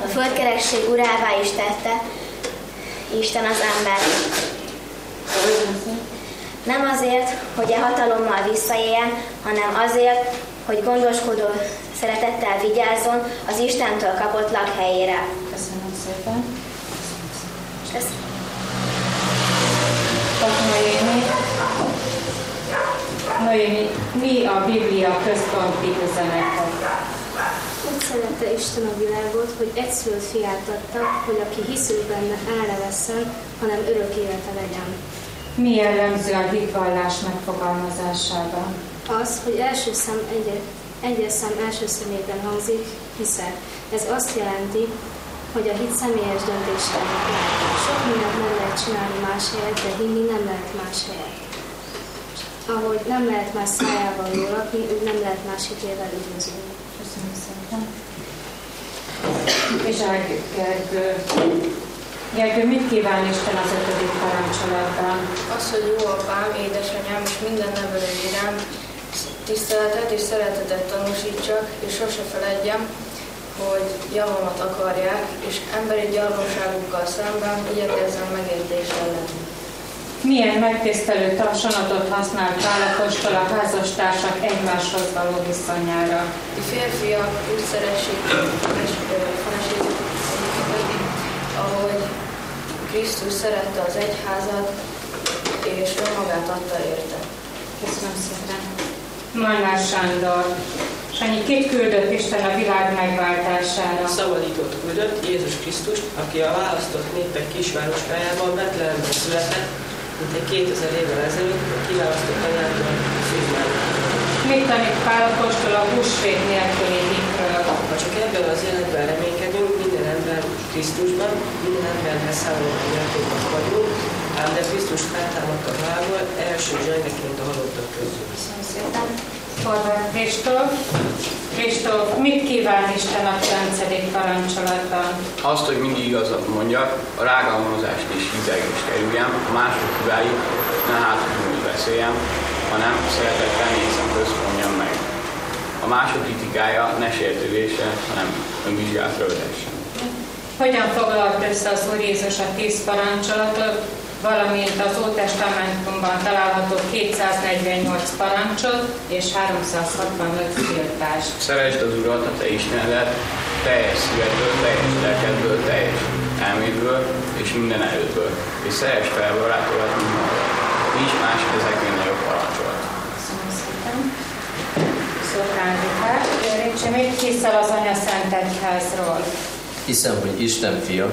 a földkerekség urává is tette Isten az ember. Nem azért, hogy a hatalommal visszaéljen, hanem azért, hogy gondoskodó szeretettel vigyázzon az Istentől kapott lakhelyére. Köszönöm szépen. Ez Noémi, Noémi, mi a Biblia központi üzenete? Szerette Isten a világot, hogy egyszülött fiát adta, hogy aki hisző benne el ne vesszen, hanem örök élete legyen. Mi jellemző a hitvallás megfogalmazásában? Az, hogy első szem egy, egyes szem első szemében hangzik, hiszek. Ez azt jelenti, hogy a hit személyes döntésének Sok mindent nem lehet csinálni más helyet, de hinni nem lehet más helyet. Ahogy nem lehet más szájával jól lakni, úgy nem lehet más hitével üdvözölni. Köszönöm szépen. És Gergő, Gergő, mit kíván Isten az ötödik parancsolatban? Az, hogy jó apám, édesanyám és minden nevelő irám tiszteletet és szeretetet tanúsítsak, és sose feledjem, hogy javamat akarják, és emberi gyarlóságukkal szemben igyekezzem megértéssel lenni. Milyen megtisztelő tapsolatot használt Pál apostol a házastársak egymáshoz való viszonyára? Ti férfiak úgy szeressék feleségüket, ahogy Krisztus szerette az egyházat, és önmagát adta érte. Köszönöm szépen. Molnár Sándor. Sanyi, kit küldött Isten a világ megváltására? Szabadítót küldött Jézus Krisztust, aki a választott népek kisvároskájában Betlehemben született, mint egy 2000 évvel ezelőtt a kiválasztott anyától szűzmány. Mit tanít Pál apostol a húsvét nélküli hitről? Ha csak ebben az életben reménykedünk, minden ember Krisztusban, minden emberhez számolva mértékben vagyunk, ám de Krisztus feltámadt a halálból első zsengeként a halottak közül. Köszönöm szépen. Horváth Kristóf. Kristóf, mit kíván Isten a 9. parancsolatban? Azt, hogy mindig igazat mondjak, a rágalmazást és hidegést kerüljem, a mások hibáit ne hátratunk beszéljem, hanem szeretettel nézem közponjam meg. A mások kritikája ne sértődése, hanem önvizsgálatra vezessen. hogyan foglalt össze az Úr Jézus a tíz parancsolatot, valamint az Ótestamentumban található 248 parancsot és 365 tiltást. Szeresd az Urat, a te Istenedet, teljes szívedből, teljes lelkedből, teljes elmédből és minden erődből, és szeresd fel barátodat, mint magad. Nincs más ezeknél nagyobb parancsolat. Köszönöm szépen. Szokán Rikár, Ricsi, mit hiszel az Anya Szent Egyházról? Hiszem, hogy Isten fia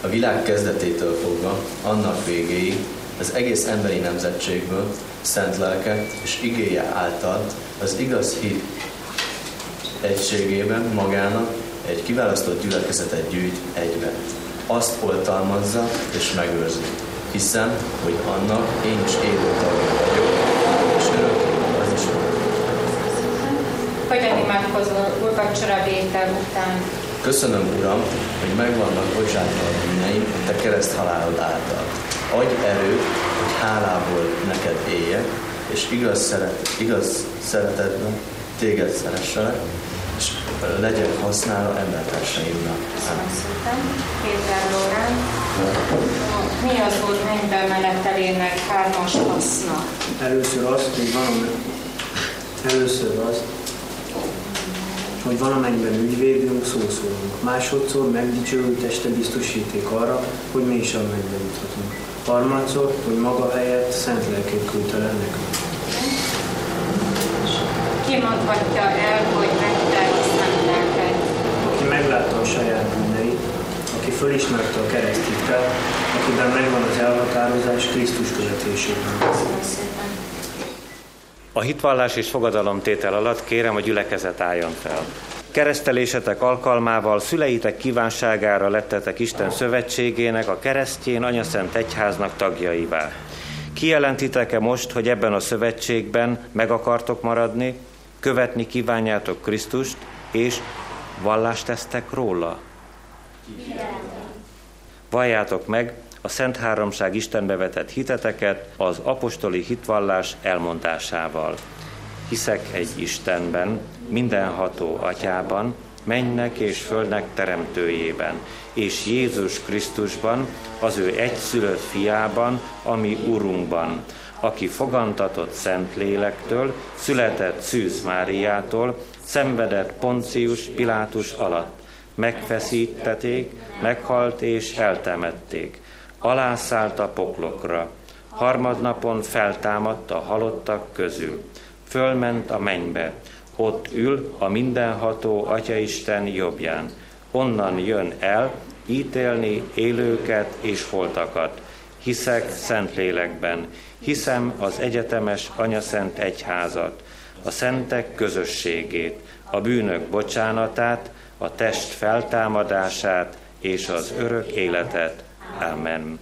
a világ kezdetétől fogva, annak végéig, az egész emberi nemzetségből, szent lelke és igéje által az igaz hit egységében magának egy kiválasztott gyülekezetet gyűjt egybe. Azt oltalmazza és megőrzi. Hiszem, hogy annak én is élő tagja vagyok, és örökké az is Hogyan imádkozol úrvacsora vétel után? Köszönöm, Uram, hogy megvannak bocsátva a bűneim a Te kereszt halálod által. Adj erőt, hogy hálából neked éljek, és igaz, szeret, igaz szeretetben téged szeresselek, és legyek használva embertársaimnak. Köszönöm szépen. Péter Lórán. Mi az Úr mennybe menetelének hármas haszna? Először azt, hogy valami, először azt, hogy valamennyiben ügyvédünk, szószólunk. Másodszor megdicsőlő teste biztosíték arra, hogy mi is a mennybe juthatunk. Harmadszor, hogy maga helyett szent lelkét küldte le nekünk. Ki mondhatja el, hogy megte a szent lelket? Aki meglátta a saját bűneit, aki fölismerte a keresztitet, akiben megvan az elhatározás Krisztus követésében. Köszönöm szépen. A hitvallás és fogadalomtétel alatt kérem a gyülekezet álljon fel. Keresztelésetek alkalmával szüleitek kívánságára lettetek Isten szövetségének, a keresztjén anyaszent egyháznak tagjaivá. Kijelentitek-e most, hogy ebben a szövetségben meg akartok maradni, követni kívánjátok Krisztust, és vallást tesztek róla? Valljátok meg a Szent Háromság Istenbe vetett hiteteket az apostoli hitvallás elmondásával. Hiszek egy Istenben, mindenható atyában, mennek és földnek teremtőjében, és Jézus Krisztusban, az ő egyszülött fiában, ami Urunkban, aki fogantatott Szent Lélektől, született Szűz Máriától, szenvedett Poncius Pilátus alatt, megfeszítették, meghalt és eltemették, alászállt a poklokra, harmadnapon feltámadt a halottak közül, fölment a mennybe, ott ül a mindenható Atyaisten jobbján, onnan jön el ítélni élőket és holtakat. Hiszek Szentlélekben, hiszem az egyetemes Anyaszent Egyházat, a szentek közösségét, a bűnök bocsánatát, a test feltámadását és az örök életet. Amen.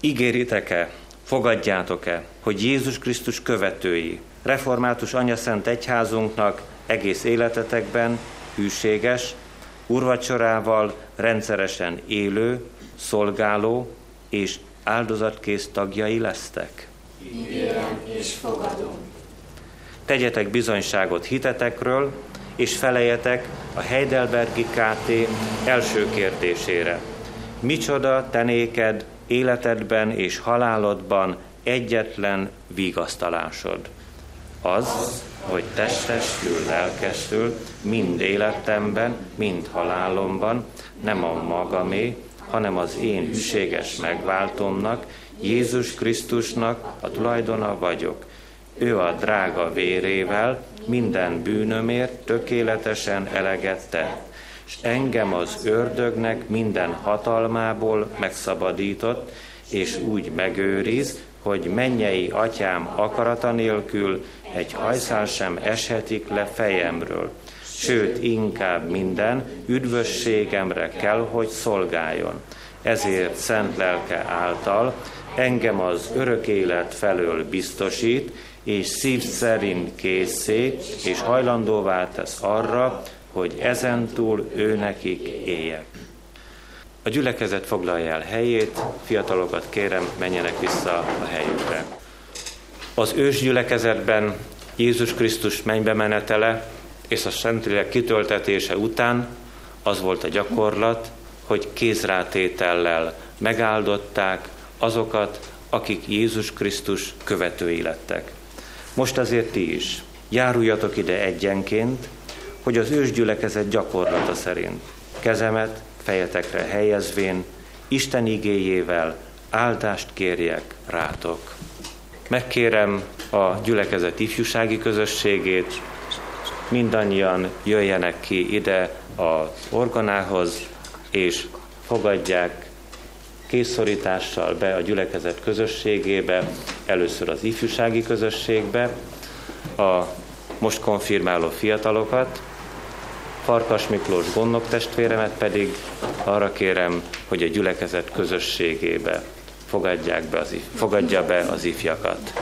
Ígéritek-e, fogadjátok-e, hogy Jézus Krisztus követői, református anyaszent egyházunknak egész életetekben hűséges, urvacsorával rendszeresen élő, szolgáló és áldozatkész tagjai lesztek? Ígérem és fogadom. Tegyetek bizonyságot hitetekről, és feleljetek a Heidelbergi KT első kérdésére. Micsoda tenéked életedben és halálodban egyetlen vigasztalásod? Az, hogy testestül, lelkestül, mind életemben, mind halálomban, nem a magamé, hanem az én hűséges megváltomnak, Jézus Krisztusnak a tulajdona vagyok. Ő a drága vérével minden bűnömért tökéletesen eleget tett, és engem az ördögnek minden hatalmából megszabadított, és úgy megőriz, hogy mennyei atyám akarata nélkül egy hajszál sem eshetik le fejemről, sőt, inkább minden üdvösségemre kell, hogy szolgáljon. Ezért szent lelke által engem az örök élet felől biztosít, és szív szerint készé, és hajlandóvá tesz arra, hogy ezentúl ő nekik éljek. A gyülekezet foglalja el helyét, fiatalokat kérem, menjenek vissza a helyükre. Az ős gyülekezetben Jézus Krisztus mennybe menetele és a Szentlélek kitöltetése után az volt a gyakorlat, hogy kézrátétellel megáldották azokat, akik Jézus Krisztus követői lettek. Most azért ti is járuljatok ide egyenként, hogy az ősgyülekezet gyakorlata szerint kezemet fejetekre helyezvén Isten igéjével áldást kérjek rátok. Megkérem a gyülekezet ifjúsági közösségét, mindannyian jöjjenek ki ide az organához, és fogadják készszorítással be a gyülekezet közösségébe, először az ifjúsági közösségbe, a most konfirmáló fiatalokat, Farkas Miklós gondnok testvéremet pedig arra kérem, hogy a gyülekezet közösségébe fogadják be az, fogadja be az ifjakat.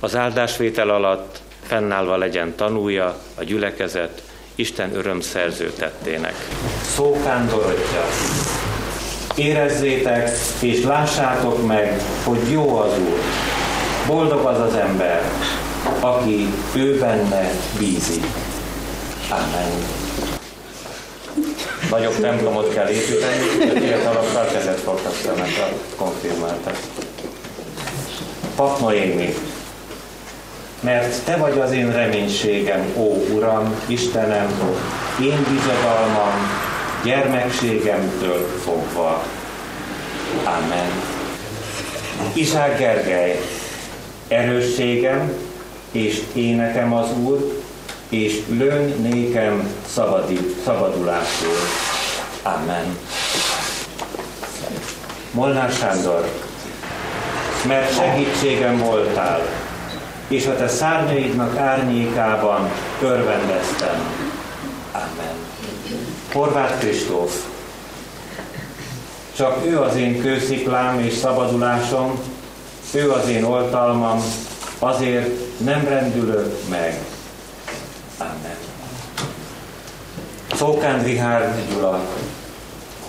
Az áldásvétel alatt fennállva legyen tanúja a gyülekezet Isten örömszerző tettének. Szókán Dorottya, érezzétek és lássátok meg, hogy jó az Úr. Boldog az az ember, aki ő benne bízik. Amen. Nagyobb templomot kell építeni, hogy fiatalokkal kezet fogtassanak a konfirmáltak. Pap Noémi, mert Te vagy az én reménységem, ó Uram, Istenem, én bizodalmam, gyermekségemtől fogva. Amen. Izsák Gergely, erősségem és énekem az Úr, és lőn nékem szabadi, szabadulásul. Amen. Molnár Sándor, mert segítségem voltál, és a te szárnyaidnak árnyékában örvendeztem. Amen. Horváth Kristóf, csak ő az én kősziklám és szabadulásom, ő az én oltalmam, azért nem rendülök meg. Amen. Szókán Rihárd Gyula,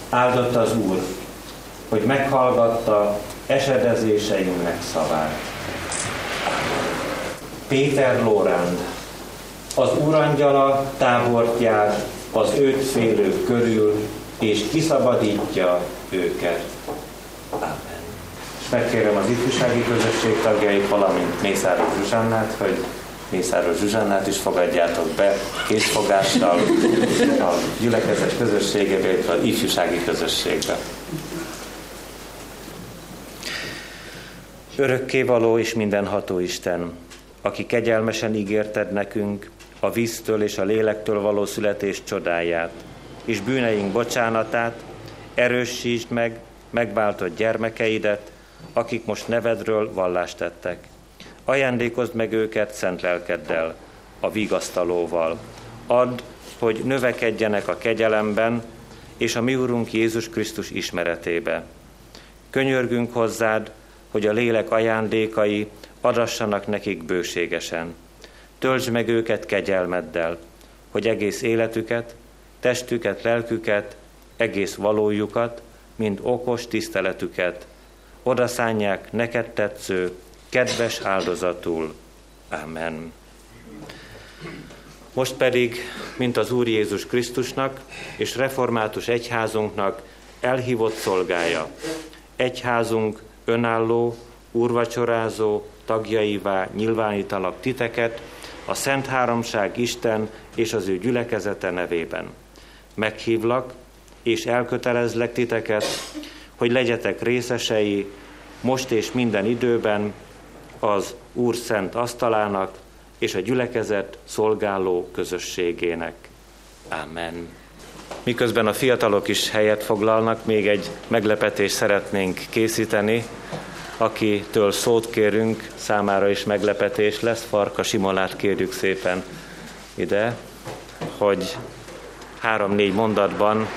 áldott az Úr, hogy meghallgatta esedezéseinknek szavát. Péter Lóránd, az Úrangyala tábort jár az őt félők körül, és kiszabadítja őket. Amen. És megkérem az ifjúsági közösség tagjait, valamint Mészáros Zsuzsannát, hogy Mészáros Zsuzsannát is fogadjátok be készfogással a gyülekezet közösségébe, illetve az ifjúsági közösségbe. Örökkévaló és mindenható Isten, aki kegyelmesen ígérted nekünk a víztől és a lélektől való születés csodáját, és bűneink bocsánatát, erősítsd meg megváltott gyermekeidet, akik most nevedről vallást tettek. Ajándékozd meg őket szent lelkeddel, a vigasztalóval. Add, hogy növekedjenek a kegyelemben és a mi Urunk Jézus Krisztus ismeretébe. Könyörgünk hozzád, hogy a lélek ajándékai adassanak nekik bőségesen. Töltsd meg őket kegyelmeddel, hogy egész életüket, testüket, lelküket, egész valójukat, mind okos tiszteletüket, odaszánják neked tetsző, kedves áldozatul. Amen. Most pedig, mint az Úr Jézus Krisztusnak és református egyházunknak elhívott szolgája, egyházunk önálló, úrvacsorázó tagjaivá nyilvánítalak titeket, a Szent Háromság Isten és az ő gyülekezete nevében. Meghívlak és elkötelezlek titeket, hogy legyetek részesei most és minden időben az Úr szent asztalának és a gyülekezet szolgáló közösségének. Amen. Miközben a fiatalok is helyet foglalnak, még egy meglepetést szeretnénk készíteni, akitől szót kérünk, számára is meglepetés lesz. Farka Simonát kérjük szépen ide, hogy három-négy mondatban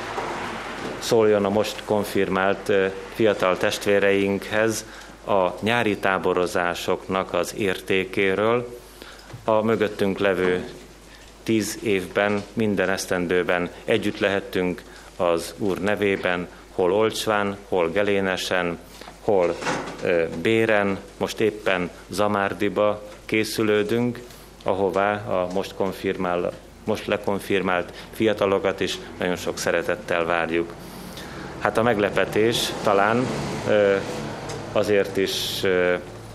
szóljon a most konfirmált fiatal testvéreinkhez a nyári táborozásoknak az értékéről. A mögöttünk levő tíz évben, minden esztendőben együtt lehettünk az Úr nevében, hol Olcsván, hol Gelénesen, hol Béren, most éppen Zamárdiba készülődünk, ahová a most konfirmál, most lekonfirmált fiatalokat is nagyon sok szeretettel várjuk. Hát a meglepetés talán azért is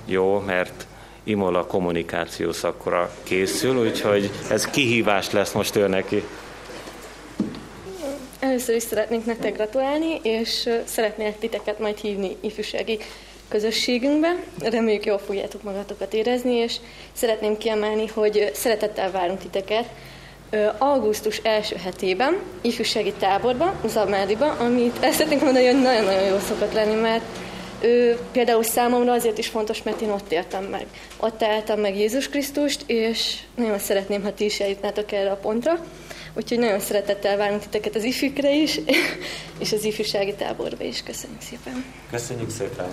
jó, mert Imola kommunikáció szakra készül, úgyhogy ez kihívás lesz most ő neki. Először is szeretnénk nektek gratulálni, és szeretnék titeket majd hívni ifjúsági közösségünkbe. Reméljük jól fogjátok magatokat érezni, és szeretném kiemelni, hogy szeretettel várunk titeket augusztus első hetében, ifjúsági táborban, Zamádiba, amit ezt szeretnénk mondani, hogy nagyon-nagyon jó szokott lenni, mert ő például számomra azért is fontos, mert én ott éltem meg. Ott álltam meg Jézus Krisztust, és nagyon szeretném, ha ti is eljutnátok erre a pontra. Úgyhogy nagyon szeretettel várunk titeket az ifjükre is, és az ifjúsági táborba is. Köszönjük szépen! Köszönjük szépen!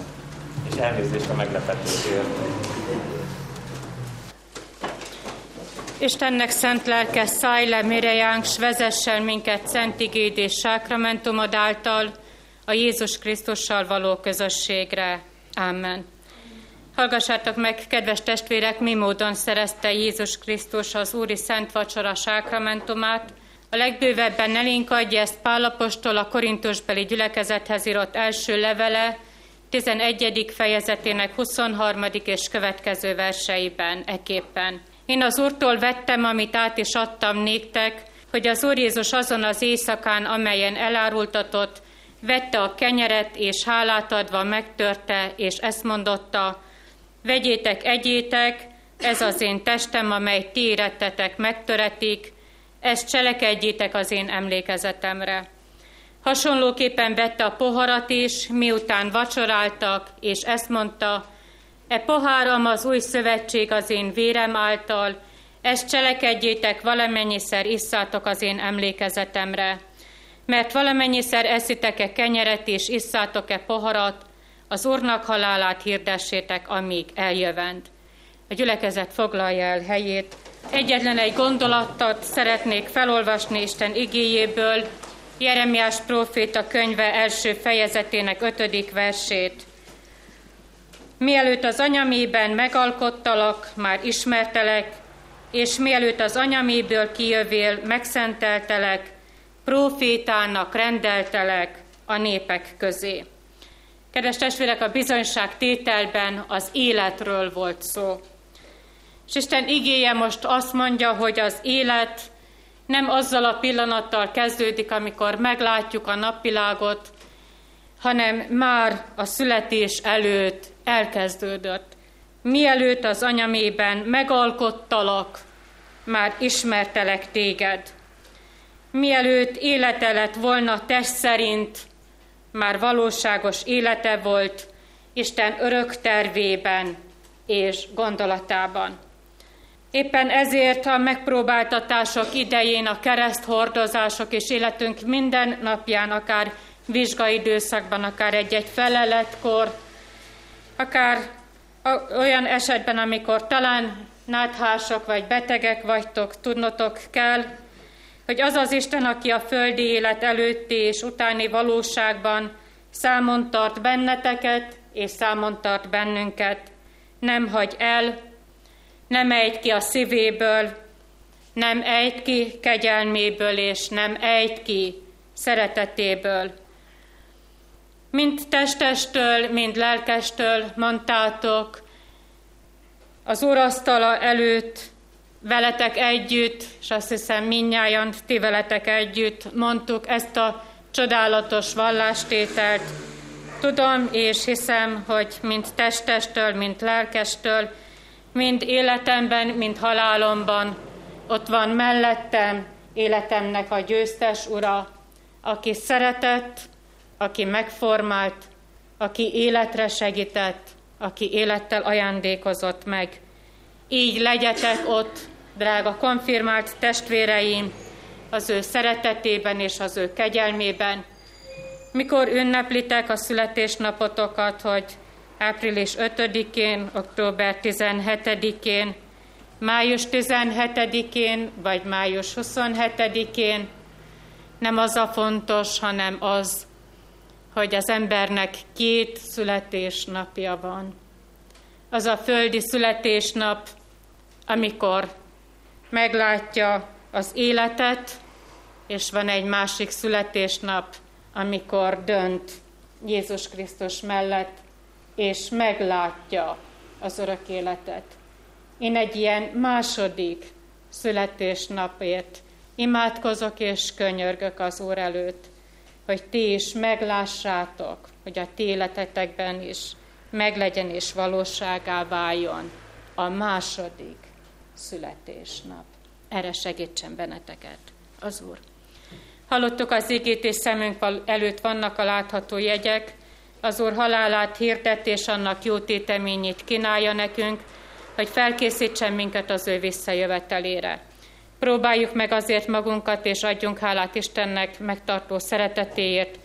És elnézést a meglepetésért! Istennek szent lelke, szállj le mirejánk, s vezessen minket szent igéd és sákramentumod által a Jézus Krisztussal való közösségre. Amen. Hallgassátok meg, kedves testvérek, mi módon szerezte Jézus Krisztus az Úri Szent Vacsora sákramentumát. A legbővebben elénk adja ezt Pálapostól a korintusbeli gyülekezethez írott első levele, 11. fejezetének 23. és következő verseiben, eképpen. Én az Úrtól vettem, amit át is adtam néktek, hogy az Úr Jézus azon az éjszakán, amelyen elárultatott, vette a kenyeret, és hálát adva megtörte, és ezt mondotta, vegyétek, egyétek, ez az én testem, amely ti érettetek, megtöretik, ezt cselekedjétek az én emlékezetemre. Hasonlóképpen vette a poharat is, miután vacsoráltak, és ezt mondta, E poháram az új szövetség az én vérem által, ezt cselekedjétek, valamennyiszer isszátok az én emlékezetemre. Mert valamennyiszer eszitek-e kenyeret és isszátok-e poharat, az Úrnak halálát hirdessétek, amíg eljövend. A gyülekezet foglalja el helyét. Egyetlen egy gondolatot szeretnék felolvasni Isten igéjéből, Jeremiás próféta könyve első fejezetének ötödik versét. Mielőtt az anyamében megalkottalak, már ismertelek, és mielőtt az anyaméből kijövél, megszenteltelek, profétának rendeltelek a népek közé. Kedves testvérek, a bizonyság tételben az életről volt szó. És Isten igéje most azt mondja, hogy az élet nem azzal a pillanattal kezdődik, amikor meglátjuk a napvilágot, hanem már a születés előtt elkezdődött. Mielőtt az anyamében megalkottalak, már ismertelek téged. Mielőtt élete lett volna test szerint, már valóságos élete volt Isten örök tervében és gondolatában. Éppen ezért a megpróbáltatások idején, a kereszthordozások és életünk minden napján, akár vizsgaidőszakban, akár egy-egy feleletkor, akár olyan esetben, amikor talán náthások vagy betegek vagytok, tudnotok kell, hogy az az Isten, aki a földi élet előtti és utáni valóságban számon tart benneteket, és számon tart bennünket, nem hagy el, nem ejt ki a szívéből, nem ejt ki kegyelméből, és nem ejt ki szeretetéből. Mind testestől, mind lelkestől mondtátok, az urasztala előtt veletek együtt, és azt hiszem minnyáján ti veletek együtt mondtuk ezt a csodálatos vallástételt. Tudom és hiszem, hogy mind testestől, mind lelkestől, mind életemben, mind halálomban ott van mellettem életemnek a győztes ura, aki szeretett, aki megformált, aki életre segített, aki élettel ajándékozott meg. Így legyetek ott, drága konfirmált testvéreim, az ő szeretetében és az ő kegyelmében, mikor ünneplitek a születésnapotokat, hogy április 5-én, október 17-én, május 17-én vagy május 27-én, nem az a fontos, hanem az, hogy az embernek két születésnapja van. Az a földi születésnap, amikor meglátja az életet, és van egy másik születésnap, amikor dönt Jézus Krisztus mellett, és meglátja az örök életet. Én egy ilyen második születésnapért imádkozok és könyörgök az Úr előtt, hogy ti is meglássátok, hogy a ti életetekben is meglegyen és valóságá váljon a második születésnap. Erre segítsen benneteket az Úr. Hallottuk az igét, és szemünk előtt vannak a látható jegyek. Az Úr halálát hirdet, és annak jó téteményét kínálja nekünk, hogy felkészítsen minket az ő visszajövetelére. Próbáljuk meg azért magunkat, és adjunk hálát Istennek megtartó szeretetéért,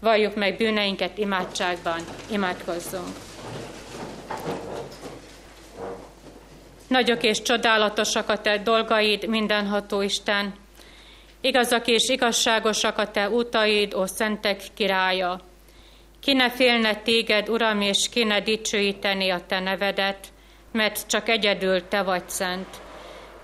valljuk meg bűneinket imádságban, imádkozzunk. Nagyok és csodálatosak a te dolgaid, mindenható Isten. Igazak és igazságosak a te utaid, ó szentek királya. Ki ne félne téged, Uram, és ki ne dicsőíteni a te nevedet, mert csak egyedül te vagy szent.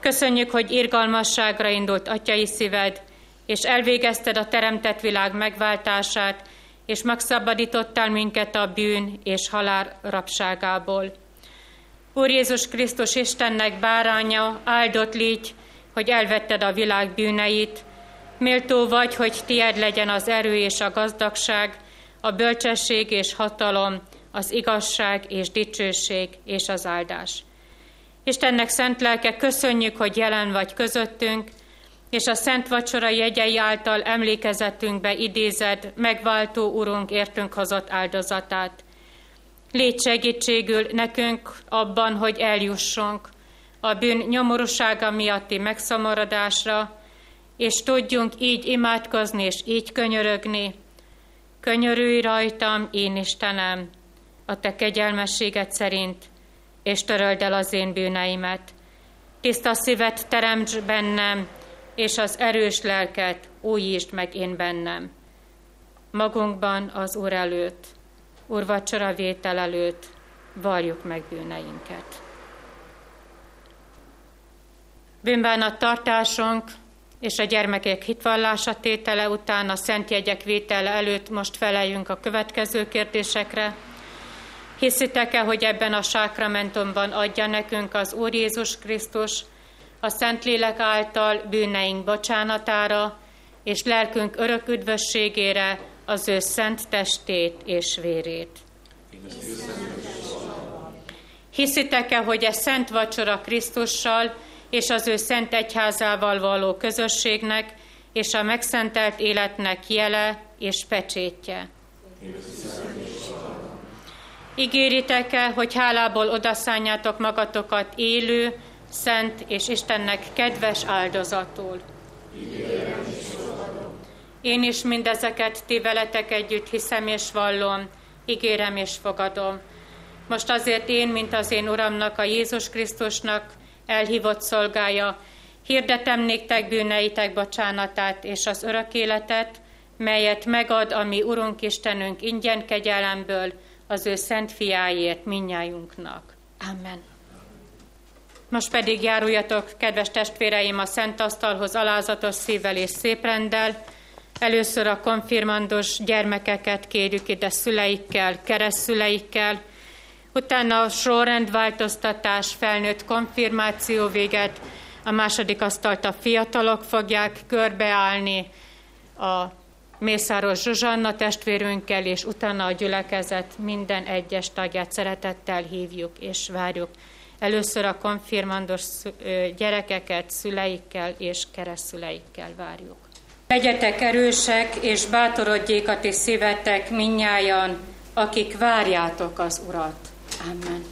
Köszönjük, hogy irgalmasságra indult atyai szíved, és elvégezted a teremtett világ megváltását, és megszabadítottál minket a bűn és halál rabságából. Úr Jézus Krisztus Istennek báránya, áldott légy, hogy elvetted a világ bűneit, méltó vagy, hogy tied legyen az erő és a gazdagság, a bölcsesség és hatalom, az igazság és dicsőség és az áldás. Istennek szent lelke, köszönjük, hogy jelen vagy közöttünk, és a Szent Vacsora jegyei által emlékezetünkbe idézed megváltó Urunk értünk hozott áldozatát. Légy segítségül nekünk abban, hogy eljussunk a bűn nyomorúsága miatti megszomorodásra, és tudjunk így imádkozni és így könyörögni. Könyörülj rajtam, én Istenem, a te kegyelmességet szerint, és töröld el az én bűneimet. Tiszta szívet teremts bennem, és az erős lelket újítsd meg én bennem. Magunkban az Úr előtt, Úrvacsora vétel előtt valljuk meg bűneinket. Bűnbánat tartásunk és a gyermekek hitvallása tétele után a szent jegyek vétele előtt most feleljünk a következő kérdésekre. Hiszitek-e, hogy ebben a sákramentumban adja nekünk az Úr Jézus Krisztus a Szentlélek által bűneink bocsánatára és lelkünk örök üdvösségére az ő szent testét és vérét? Hiszitek-e, hogy e szent vacsora Krisztussal és az ő szent egyházával való közösségnek és a megszentelt életnek jele és pecsétje? Ígéritek-e, hogy hálából odaszánjátok magatokat élő, szent és Istennek kedves áldozatul? Én is mindezeket ti veletek együtt hiszem és vallom, ígérem és fogadom. Most azért én, mint az én Uramnak, a Jézus Krisztusnak elhívott szolgája, hirdetem néktek bűneitek bocsánatát és az örök életet, melyet megad a mi Urunk Istenünk ingyen kegyelemből, az ő szent fiáért minnyájunknak. Amen. Most pedig járuljatok, kedves testvéreim, a szent asztalhoz alázatos szívvel és szép rendel. Először a konfirmandos gyermekeket kérjük ide szüleikkel, keresztszüleikkel, utána a sorrendváltoztatás, felnőtt konfirmáció véget, a második asztalt a fiatalok fogják körbeállni, a Mészáros Zsuzsanna testvérünkkel, és utána a gyülekezet minden egyes tagját szeretettel hívjuk és várjuk. Először a konfirmandos gyerekeket szüleikkel és keresztszüleikkel várjuk. Legyetek erősek, és bátorodjék a ti szívetek minnyájan, akik várjátok az Urat. Amen.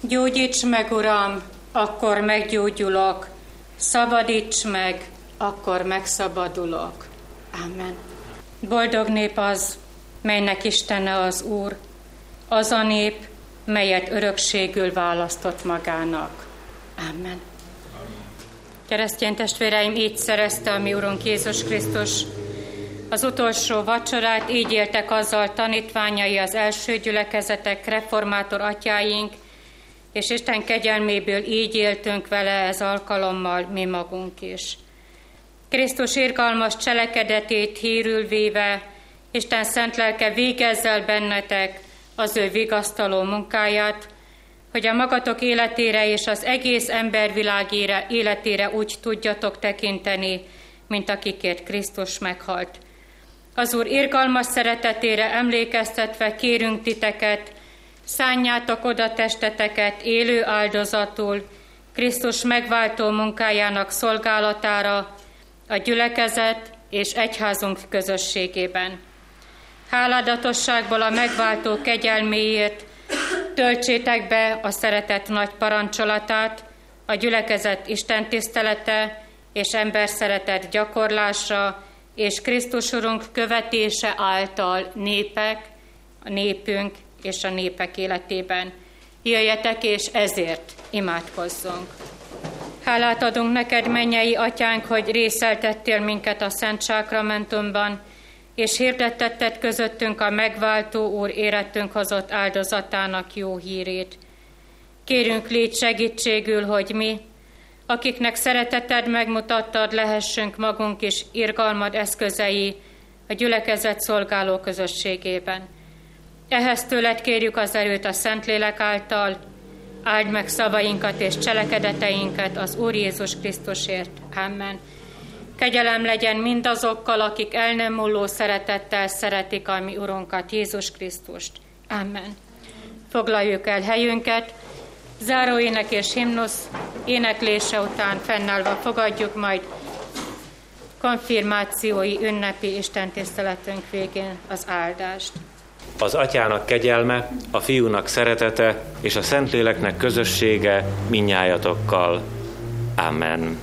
Gyógyíts meg, Uram, akkor meggyógyulok, szabadíts meg, akkor megszabadulok. Amen. Boldog nép az, melynek Istene az Úr, az a nép, melyet örökségül választott magának. Amen. Keresztény testvéreim, így szerezte a mi Urunk Jézus Krisztus az utolsó vacsorát, így éltek azzal tanítványai az első gyülekezetek, reformátor atyáink, és Isten kegyelméből így éltünk vele ez alkalommal mi magunk is. Krisztus irgalmas cselekedetét hírül véve, Isten szent lelke végezzel bennetek az ő vigasztaló munkáját, hogy a magatok életére és az egész embervilág életére úgy tudjatok tekinteni, mint akikért Krisztus meghalt. Az Úr irgalmas szeretetére emlékeztetve kérünk titeket, szánjátok oda testeteket élő áldozatul, Krisztus megváltó munkájának szolgálatára, a gyülekezet és egyházunk közösségében. Háládatosságból a megváltó kegyelméért töltsétek be a szeretet nagy parancsolatát, a gyülekezet Isten tisztelete és ember szeretet gyakorlása, és Krisztus Urunk követése által népek, a népünk és a népek életében. Jöjjetek, és ezért imádkozzunk. Hálát adunk neked, mennyei atyánk, hogy részeltettél minket a Szent Sákramentumban, és hirdettetted közöttünk a megváltó Úr érettünk hozott áldozatának jó hírét. Kérünk, légy segítségül, hogy mi, akiknek szereteted megmutattad, lehessünk magunk is irgalmad eszközei a gyülekezet szolgáló közösségében. Ehhez tőled kérjük az erőt a Szentlélek által, áld meg szavainkat és cselekedeteinket az Úr Jézus Krisztusért. Amen. Kegyelem legyen mindazokkal, akik el nem múló szeretettel szeretik a mi Urunkat, Jézus Krisztust. Amen. Foglaljuk el helyünket, záróének és himnusz éneklése után fennállva fogadjuk majd konfirmációi ünnepi istentiszteletünk végén az áldást. Az atyának kegyelme, a fiúnak szeretete és a Szentléleknek közössége minnyájatokkal. Amen.